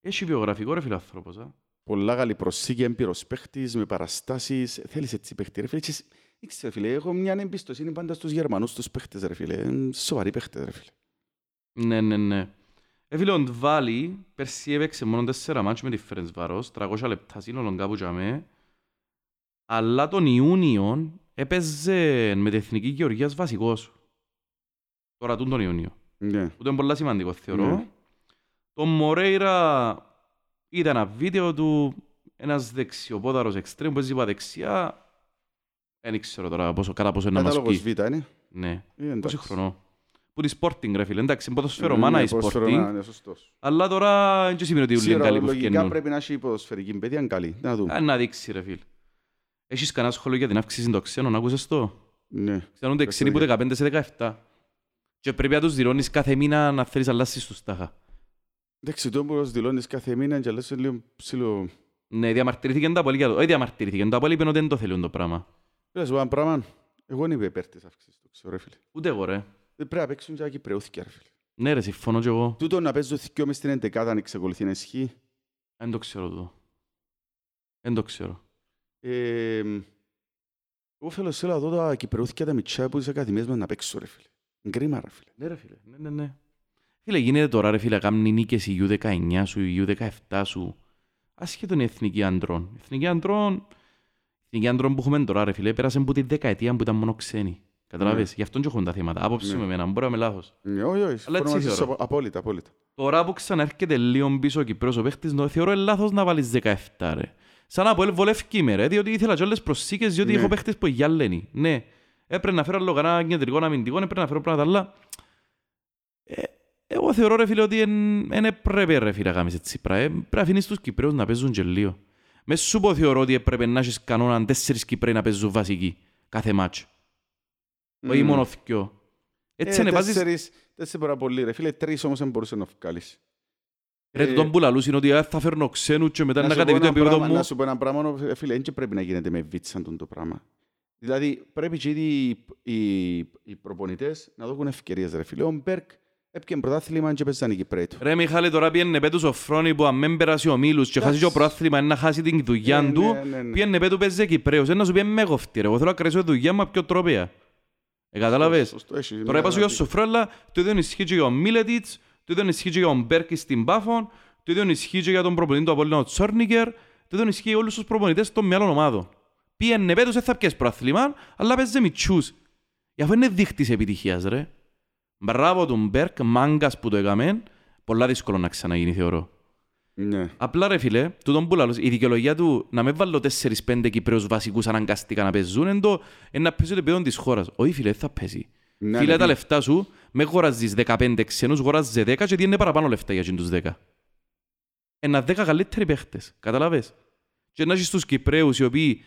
Έχει βιογραφικό ρε φίλε άνθρωπος. α. Πολλά καλή προσθήκη, έμπειρος παίχτης, με παραστάσεις. Θέλεις έτσι παίχτη, ρε φίλε. Και σ- Δεν ξέρω, φίλε, έχω μια εμπιστοσύνη πάντα στους Γερμανούς, τους παίχτες, ρε φίλε. Είναι Σοβαροί παίχτες, ρε φίλε. Ναι, ναι, ναι. Ε, φίλε, ο Ντβάλι πέρσι έπαιξε μόνο τέσσερα μάτς με τη Φερενσβάρος, 300 λεπτά σύνολον κάπου τζαμέ. Αλλά τον Ιούνιο έπαιζε με την Εθνική Γεωργίας βασικός. Τώρα τούν τον Ιούνιο. Ναι. Που είναι πολύ σημαντικό, θεωρώ. Ναι. Τον Μορέιρα είδα ένα βίντεο του, ένας δεξιοπόδαρος εξτρέμ που έζηπα δεξιά. Δεν ξέρω τώρα πόσο, κατά πόσο είναι να μας Κατάλογος πει. Β, είναι. Ναι, Ε, 20 εντάξει. χρονό. Που τη Sporting ρε φίλε, εντάξει, ποδοσφαίρο Ναι, μάνα ναι, η ποδοσφαίρο, Sporting. ναι, σωστός. Αλλά τώρα δεν σημαίνει ότι ούλοι είναι Σίγουρα, καλοί που λογικά φκαινούν. πρέπει να έχει ποδοσφαιρική παιδεία είναι καλή. Να δούμε. Α, Να δείξει ρε φίλε. Έχεις κανένα σχόλιο για την αύξηση των ξένων, άκουσες το; Ναι. Ξένονται ξένοι που 15 σε 17. Και πρέπει να τους δηλώνεις κάθε μήνα να θέλεις αλλάσεις τους τάχα. Εντάξει, το που δηλώνεις κάθε μήνα και λες λίγο ψηλό... Ναι, διαμαρτυρήθηκαν τα πολύ για το. Όχι διαμαρτυρήθηκαν, τα πολύ είπαν ότι δεν το θέλουν το πράγμα. Λες, ένα πράγμα, εγώ δεν είμαι υπέρ της αύξησης, το ξέρω, ρε φίλε. Ούτε εγώ ρε. Δεν πρέπει να παίξουν και Κυπρεούθηκια, ρε φίλε. Ναι ρε, συμφωνώ κι εγώ. Τούτο να παίζω θυκιό μες στην εντεκάδα αν εξακολουθεί να ισχύει. Δεν το ξέρω τούτο. Δεν το ξέρω. Ε, εγώ θέλω θέλω να δω τα Κυπρεούθηκια τα μητσιά που τις ακαδημίες μας να παίξω, ρε φίλε. Είναι κρίμα, ρε φίλε. Ναι ρε φίλε, ναι, ναι, ναι. Φίλε, γίνεται τώρα ρε φίλε, κάνουν νίκες η U19 σου, η U17 σου. Ασχέτον η εθνική αντρών. Η εθνική αντρών, η εθνική αντρών που έχουμε τώρα ρε φίλε, πέρασε από τη δεκαετία που ήταν μόνο ξένοι. Καταλάβες, γι' αυτόν και έχουν τα θέματα. Άποψη Ναι. με εμένα, μπορεί να είμαι λάθος. Ναι, όχι, όχι, συμφωνώ έτσι μαζί σου, θεωρώ. απο- απόλυτα, απόλυτα. Τώρα που ξαναρχεται λίγο πίσω ο Κυπρός ο παίχτης, νο- θεωρώ λάθος να βάλεις 17 ρε. Σαν να πω, βολεύκει με ρε, διότι ήθελα και όλες προσήκες, διότι Ναι. έχω παίχτες που γυάλαινοι. Ναι, έπρεπε να φέρω άλλο κανένα κεντρικό αμυντικό, έπρεπε να φέρω πράγματα, αλλά... Ε, εγώ θεωρώ ρε φίλε ότι δεν έπρεπε ρε φίλε να κάνεις έτσι πράγμα. Ε, Πρέπει να αφήνεις τους Κυπρέους να παίζουν και λίγο. Μες σου πω θεωρώ ότι έπρεπε να έχεις κανόναν τέσσερις Κυπρέοι να παίζουν βασικοί κάθε μάτσο. Όχι Μμμ. μόνο δυο. Έτσι Ε, είναι, βάζεις... τέσσερις, τέσσερις μπορεί πολύ, ρε φίλε. Τρεις όμως δεν μπορούσες να βγάλεις. Ρε, Ε, τον που λαλούς είναι ότι «Α, θα φέρνω ξένους και μετά Να να σου πω κατεβεί το ένα επίπεδο πράγμα- μου. Να σου πω ένα πράγμα, ρε φίλε, δεν και πρέπει να γίνεται με βίτσαν τον το πράγμα. Δηλαδή πρέπει και ήδη οι, οι, οι προπονητές να δώσουν ευκαιρίες ρε φίλε. Ο Μπέρκ έπιε πρωτάθλημα και παίζανε εκεί πρέπει. Ρε Μιχάλη, τώρα πιένε πέτους ο Φρόνι που αν μην περάσει ο Μίλους και χάσει και ο Εντάξει. πρόθλημα να χάσει την δουλειά Ναι, του, ναι, ναι, ναι. πιένε πέτους παίζει Κυπρέους. Ένα σου πιένε με κοφτή ρε. Εγώ θέλω να κρατήσω τη δουλειά μου πιο τρόπια. Ε, κατάλαβες; Σωστό, έχει Τώρα μια είπα σου για ο ανάπτυξη. Σοφρό, αλλά το ίδιο ισχύει και για τον Μίλετιτς, το ίδιο ισχύει και για τον Μπέρκη στην Πάφον, το ίδιο ισχύει και για τον προπονητή του Απόλλωνα Τσόρνικερ, το ίδιο ισχύει για όλους τους προπονητές των μεγάλων ομάδων. Πήγαινε πέτος, δεν θα πιέσει προαθλήμα, αλλά παίζει μητσούς. Γι' αυτό είναι δείχτης επιτυχίας, ρε. Μπράβο τον Μπέρκ, μάγκας που το έκαμε, πολλά δύσκολο να ξαναγίνει, θεωρώ. Ναι. Απλά ρε φίλε, τούτον που λαλώς, η δικαιολογία του να μην βάλω 4-5 Κυπρέους βασικούς αναγκαστικά να παίζουν, είναι το είναι να παίζει το επίπεδο της χώρας. Όχι φίλε, δεν θα παίζει. Ναι, Φίλε, ναι, τα ναι. λεφτά σου, με αγοράζεις 15 ξένους, αγοράζεις 10 και είναι παραπάνω λεφτά για τους 10. Ένα 10 καλύτεροι παίχτες, καταλάβες. Και να έχεις τους Κυπρέους οι οποίοι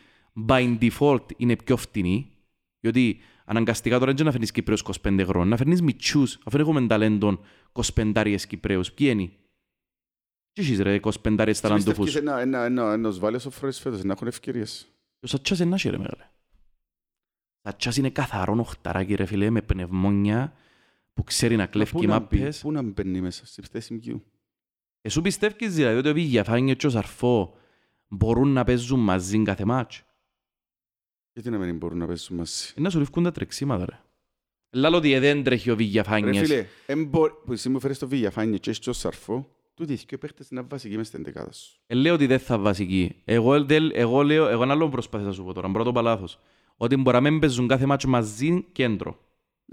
by default είναι πιο φτηνοί, γιατί αναγκαστικά τώρα δεν να φέρνεις Κυπρέους 25 χρόνια, να φέρνεις μητσούς, αφού έχουμε ταλέντον 25 Κυπρέους. Ποιοι είναι; Τι έχεις ρε 25 Πιστεύεις ταλαντούφους. ένα- ένα- ένα- ένας βάλες ο Φρόνις φέτος να έχουν ευκαιρίες. Ο Σατσάς είναι άσχε ρε μεγάλε. Ο Σατσάς είναι καθαρόν οχταράκι ρε φίλε, με πνευμόνια που ξέρει να Μα κλέφει πού να μπει, μάπες. Πού να μπαίνει μέσα, στη θέση ποιου. Εσύ πιστεύεις δηλαδή ότι ο Βηγιαφάνιο και ο Σαρφό μπορούν να παίζουν μαζί κάθε μάτς; Γιατί να μην μπορούν να παίζουν μαζί; Είναι να σου ρίχνουν τα τρεξίματα ρε. Λάλο ότι δεν τρέχει ο Ρε Βηγιαφάνιες. φίλε, εν μπο- που εσύ μου φέρεις το Βηγιαφάνι και έχεις και ο Σαρφό, τούτοι οι δυο παίχτες είναι βασικοί μες στην δεκάδα σου. Ε, λέω ότι δεν θα βασική. Εγώ, δεν- εγώ λέω, εγώ ένα άλλο προσπάθησα να σου πω τώρα, πρώτο παλάθος. Ότι μπορεί να μην παίζουν κάθε μάτς μαζί κέντρο.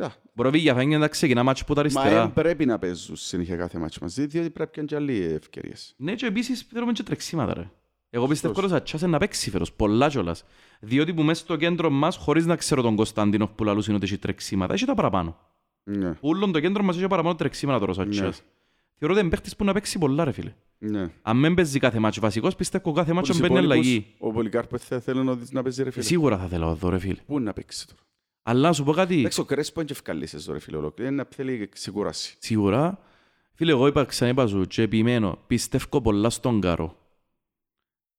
Yeah. Μπορεί ο Βηγιαφάνιο να ξεκινά μάτς που τα Μα αριστερά. δεν πρέπει να παίζουν συνέχεια κάθε μάτσο μαζί, διότι πρέπει να είναι και άλλοι ευκαιρίες. Ναι, και επίσης θέλουμε και τρεξίματα, ρε. Εγώ πιστεύω Σωστός. ότι ο Σατσάς είναι να παίξει φέρος, πολλά κιόλας. Διότι που μέσα στο κέντρο μας, χωρίς να ξέρω τον Κωνσταντίνο που λαλούς είναι ότι έχει τρεξίματα, έχει τα παραπάνω. Ναι, Ούλον το κέντρο μας έχει παραπάνω τρεξίματα τώρα ο Σατσάς. Θεωρώ ότι είναι παίχτης που να παίξει πολλά, ρε φίλε. ναι. Αν δεν παίζει κάθε μάτσο βασικός, πιστεύω κάθε μάτσο Τους μπαίνει υπόλοιπους, αλλαγή. Ο Πολυκάρπος θα θέλει να δεις να παίζει ρε φίλε. Σίγουρα θα θέλω εδώ, ρε φίλε. Πού να παίξει τώρα. Αλλά να σου πω κάτι, Εντάξει, ο Κρέσπο είναι και ευκαλύσσες ρε φίλε ολόκληρη. Είναι να θέλει ξεκούραση. σίγουρα, φίλε, εγώ είπα, ξαναείπα σου και επιμένω, πιστεύω πολλά στον Καρό.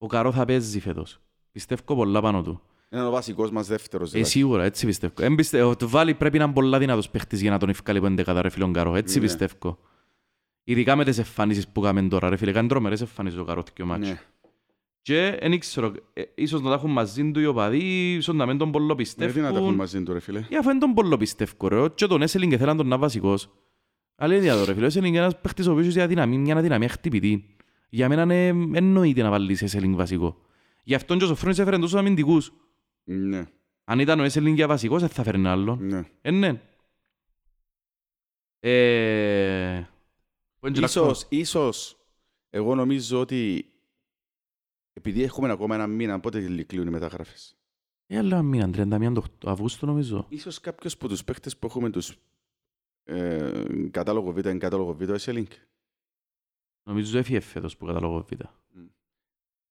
Ο Καρό θα παίζει φέτος. Πιστεύω πολλά πάνω του. Είναι ο βασικός μας δεύτερος. Ε, δηλαδή. σίγουρα, έτσι πιστεύω. Εν πιστε... Ο Βάλη πρέπει να είναι πολλά δυνατός παίχτης για να τον ευκάλει που είναι ρε φίλον Καρό. Έτσι Ναι. πιστεύω. Ειδικά με τις εμφανίσεις που κάνουμε τώρα, ρε φίλε. Κάνει τρομερές εμφανίσεις ο Καρό και ο μάτσο. Ναι. Και δεν ξέρω, ε, ίσως να τα έχουν μαζί του οι οπαδοί, ίσως να μην τον πολλό Γιατί να τα έχουν πιστεύουν. μαζί του ρε φίλε. Ε, αφού δεν τον πολλό πιστεύω, ρε. Και τον Έσελινγκ θέλαν τον να βασικός. Αλλά είναι διάδο, ρε φίλε. Ο Έσελινγκ είναι ένας παίχτης ο οποίος έχει αδυναμία, μια αδυναμία χτυπητή. Για μένα είναι εννοείται να βάλεις Έσελινγκ βασικό. Γι' αυτόν και ο Σοφρόνης έφερε τόσους αμυντικούς. Ναι, Αν ήταν ο Έσελινγκ για βασικός, δεν θα φέρνει άλλον. ναι. Ε, ναι. Ε... πού είναι και να Ίσως, ίσως, εγώ νομίζω ότι επειδή έχουμε ακόμα ένα μήνα, πότε κλείνουν οι μεταγράφες. Ε, αλλά μήνα, 31 του Αυγούστου νομίζω. Ίσως κάποιος από τους παίχτες που έχουμε τους ε, κατάλογο Β, εν κατάλογο Β, είσαι link. Νομίζω έφυγε φέτος που καταλόγω β.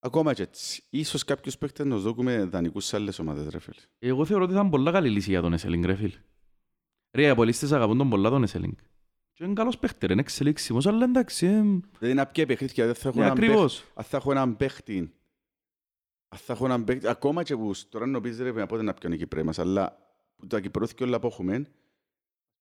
Ακόμα και έτσι. Ίσως κάποιους παίχτες να τους δώκουμε δανεικούς σε άλλες ομάδες, ρε φίλε. Εγώ θεωρώ ότι θα είναι πολλά καλή λύση για τον Εσέλινγκ, ρε φίλ. Ρε, οι απολύστες αγαπούν τον πολλά τον Εσέλινγκ. Και είναι καλός παίχτερ, είναι εξελίξιμος, αλλά εντάξει, ε, Δηλαδή να πιέ παιχνίδια, δεν θα έχω ναι, έναν παίχτη. ακριβώς. Αν θα έχω έναν παίχτη, αν θα έχω έναν παίχτη, ακόμα και που τώρα νομίζετε ρε, πότε να πιάνει η Κυπρέ μας, αλλά που τα Κυπρώθηκε όλα που έχουμε,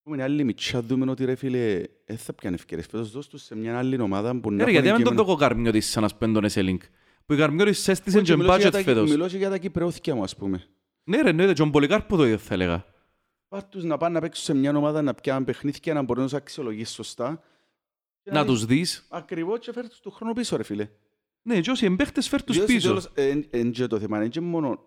πούμε είναι άλλη μητσιά δούμε ότι ρε φίλε, δεν θα πιάνει ευκαιρίες. Φέτος δώσ' τους σε μια άλλη ομάδα που να Ε, Ρε, γιατί έχουν δεν τον και- δω Καρμιώτης σαν να σπέν τον Εσέλινγκ. Που η Καρμιώτης έστησε Όχι, και μιλώ και για budget τα- φέτος. Μιλώ και για τα Κυπρεώθηκια μου, ας πούμε. Ναι ρε, εννοείται, και τον Πολυκάρπο το ίδιο θα έλεγα. Πάρ' τους να πάνε να παίξουν σε μια ομάδα, να πιάνουν παιχνίδια, να μπορούν να τους αξιολογήσεις σωστά. Και Να τους δεις. Ακριβώς και φέρ' τους του χρόνου πίσω, ρε φίλε. Ναι, και όσοι εμπαίχτες φέρ τους Διότι πίσω. τέλος, εν- εν και το θέμα είναι και μόνο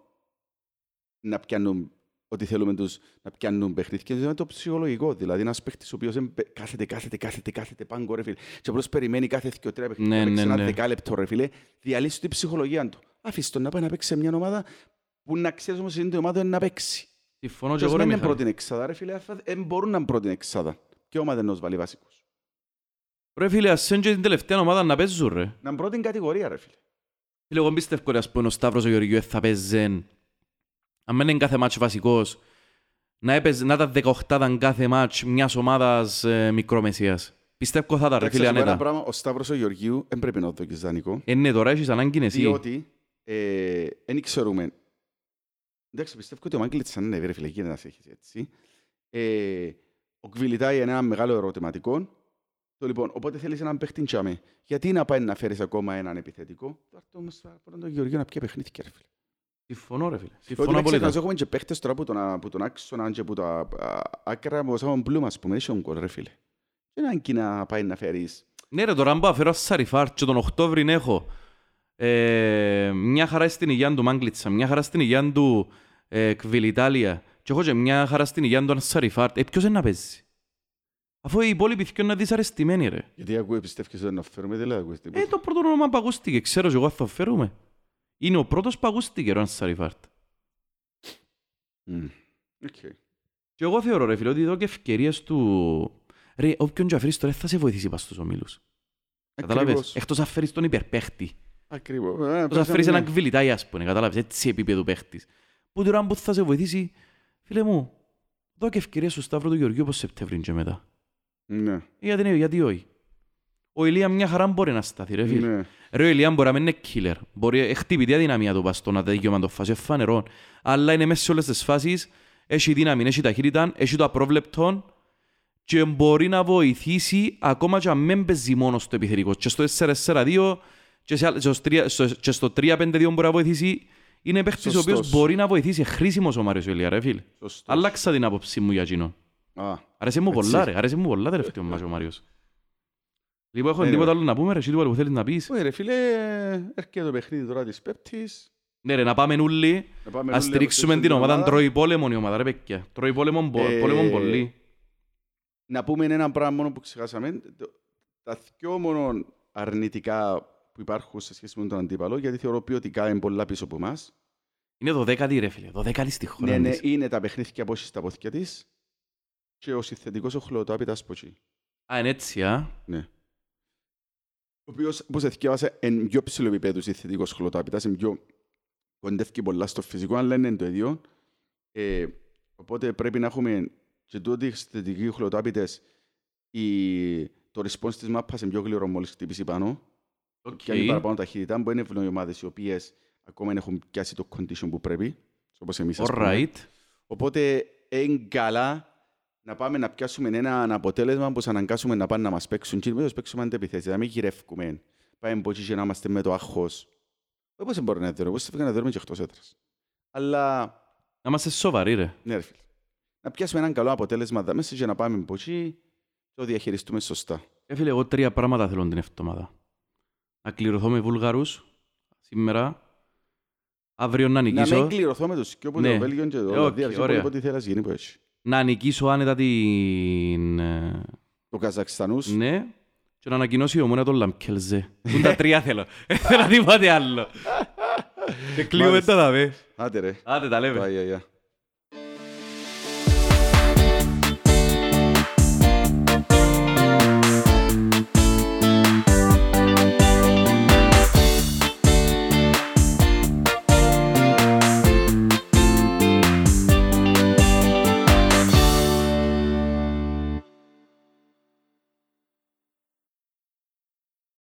να πιάνουν ότι θέλουμε τους να πιάνουν παιχνίδια, είναι το ψυχολογικό. Δηλαδή ένας παίχτης ο οποίος εμπε- κάθεται, κάθεται, κάθεται, κάθεται πάγκο ρε φίλε και απλώς περιμένει κάθε δύο τρία παιχνίδια Ναι, να παίξει ναι, ένα ναι. δεκάλεπτο ρε φίλε, διαλύσει την ψυχολογία του. Αφήστε τον να πάει να παίξει σε μια ομάδα που να ξέρεις όμως είναι η ομάδα να παίξει. Συμφωνώ και Και εγώ να ρε είναι Μιχάλη. πρώτη εξάδα ρε φίλε, δεν μπορούν να είναι πρώτη εξάδα. Και ομάδα να τους βάλει βασικούς. Ρε φίλε, ας είναι και την τελευταία ομάδα να παίζουν ρε. Να είναι πρώτη κατηγορία ρε φίλε. Φίλε, εγώ πιστεύω ότι ας πούμε ο Σταύρος ο Γεωργιού θα παίζει αν δεν είναι κάθε μάτσο βασικός να, έπαιζε, να ήταν 18 κάθε μάτσο μιας ομάδας ε, μικρομεσίας. Πιστεύω θα τα ρε Εντάξει, φίλε να σου πω ένα ανέτα. πράγμα, ο Σταύρος ο Γεωργίου δεν πρέπει να το δοκίσεις δανεικό. Ε, ναι, τώρα έχεις ανάγκη εσύ. Διότι δεν ξέρουμε Εντάξει, πιστεύω ότι ο Μάγκλητς αν είναι ρε φίλε, γίνεται να σε έχεις έτσι. Ε, ο Κβιλιτάι είναι ένα μεγάλο ερωτηματικό. Το λοιπόν, οπότε θέλεις έναν παίχτη τσάμε. Γιατί να πάει να φέρεις ακόμα έναν επιθετικό; Τώρα όμως θα πω τον Γεωργίο να πιέ παιχνίδι ρε φίλε. Συμφωνώ ρε φίλε. Ότι Συμφωνώ με απόλυτα. ξεχνάς, έχουμε και παίχτες τώρα που τον, που τον άξονα και που τα α, άκρα μου σαν Μπλουμ, ας πούμε, έχει γκολ ρε φίλε. Και να είναι να πάει να φέρεις. Ναι ρε, τώρα αν πάω φέρω Σαριφάρ και τον Οκτώβρη έχω ε, μια χαρά στην υγεία του Μάγκλητσα, μια χαρά στην υγεία του ε, Κβιλιτάλια και έχω και μια χαρά στην υγεία του Σαριφάρ. Ε, ποιος είναι να παίζει; Αφού οι υπόλοιποι δυο είναι δυσαρεστημένοι ρε. Γιατί ακούει, πιστεύεις ότι να φέρουμε, δεν λέει ακούεις τίποτα. Ε, το πρώτο όνομα που ακούστηκε, ξέρω και εγώ αν θα το φέρουμε. Είναι ο πρώτος που ακούστηκε ο Σαριφάρτ. Μμ. Οκ. Και εγώ θεωρώ ρε φίλε ότι εδώ και ευκαιρίες του... Ρε, όποιον και αφήσεις τώρα δεν θα σε βοηθήσει πας στους ομίλους. Κατάλαβες. Ακριβώς. Εκτός αν φέρεις τον υπερπαίχτη. Ακριβώς. Ε, Εκτός αν πρέπει φέρεις να- έναν κβιλιτάι ας πούμε, κατάλαβες, έτσι επίπεδο παίχτης. Που τώρα που θα σε βοηθήσει, φίλε μου, εδώ και ευκαιρίες στο Σταύρο του Γεωργίου όπως Σεπτέμβρη και μετά. Ναι. Γιατί, ναι, γιατί όχι. Ο Ηλία μια χαρά μπορεί να σταθεί ρε φίλε. Ναι. Ρε ο Ηλία μπορεί να μην είναι killer. Μπορεί, έχει χτυπητή αδυναμία του πας στο να δικαιώμα το φάση, φανερό. Αλλά είναι μέσα σε όλες τις φάσεις, έχει δύναμη, έχει ταχύτητα, έχει το απρόβλεπτο και μπορεί να βοηθήσει ακόμα και αν μην παίζει μόνος στο επιθετικό. Και στο 4-4-2 και, σε, άλλα- και στο 3 στο- και στο 3-5-2 μπορεί να βοηθήσει. Είναι παίχτης ο οποίος Σωστός. μπορεί να βοηθήσει. Χρήσιμος ο Μάριος ο Ηλία ρε φίλε. Σωστός. Άλλαξα την άποψή μου για εκείνον. Α, Άρεσε μου Έτσι. πολλά ρε, άρεσε μου πολλά τελευταίο μάτσο ο Μάριος. Λοιπόν, έχω Ναι, τίποτα ναι. άλλο να πούμε ρε, εσύ τίποτα που θέλεις να πεις. Ωε, ρε φίλε, έρχεται το παιχνίδι τώρα της Πέπτης. Ναι ρε, να πάμε όλοι, Να πάμε να όλοι να στηρίξουμε την υποστηρίξουμε ομάδα. Τρώει πόλεμο η ομάδα ρε παιδιά. Τρώει πόλεμο, πο- Ε, πόλεμο πολύ. Να πούμε ένα πράγμα μόνο που ξεχάσαμε. Το- Τα δυο μόνο αρνητικά που υπάρχουν σε σχέση με τον αντίπαλο, γιατί θεωρώ ποιοτικά είναι πολλά πίσω από εμάς. Είναι δωδέκατη ρε φίλε, δωδέκατη στη χώρα Ναι, ναι, της. είναι τα παιχνίδια που έχεις στα πόθηκια της και ο συνθετικός ο χλωτάπιτας από εκεί. Α, είναι έτσι, α. Ναι. Ο οποίος, που σε θυκεύασε, είναι πιο ψηλό επίπεδο συνθετικός χλωτάπιτας, είναι πιο κοντεύει πολλά στο φυσικό, αλλά είναι το ίδιο. Ε, οπότε πρέπει να έχουμε και τούτοι οι συνθετικοί χλωτάπιτες, η... το response της μάπας είναι πιο γλυόρο μόλις χτυπήσει πάνω. Οκ. Και αν παραπάνω ταχύτητα, μπορεί να είναι οι ομάδες οι οποίες ακόμα δεν έχουν πιάσει το condition που πρέπει, όπως εμείς ας πούμε. Alright. Οπότε είναι καλά να πάμε να πιάσουμε ένα αποτέλεσμα που θα αναγκάσουμε να πάνε να μας παίξουν και να παίξουμε αντεπιθέσεις, να μην γυρεύκουμε. Πάμε από εκεί και να είμαστε με το άγχος. Πώς δεν μπορούμε να δούμε, πώς θα να δούμε και εκτός έδρας. Αλλά, Να είμαστε σοβαροί ρε. ναι ρε φίλε, να πιάσουμε έναν καλό αποτέλεσμα εδώ μέσα και να πάμε από εκεί και το διαχειριστούμε σωστά. Ε, φίλε, εγώ τρία πράγματα θέλω την εβδομάδα. Να κληρωθώ με Βουλγαρούς σήμερα. Αύριο να Να νικήσω. μην κληρωθώ με τους και όπου Ναι. το Βέλγιο και το Ε, Ολλανδία, οκ, και ωραία. όποτε θέλεις γίνει που έτσι. Να νικήσω άνετα την... ε, Το Καζακστανούς, Ναι. Και να ανακοινώσει η ομόνια τον Λαμπκελζέ. Τούν τα τρία θέλω. Δεν θέλω τίποτε άλλο. Και κλείουμε Μάλιστα. τα δαβέ. άντε ρε. Άντε τα λέμε. Πάει, αγιά.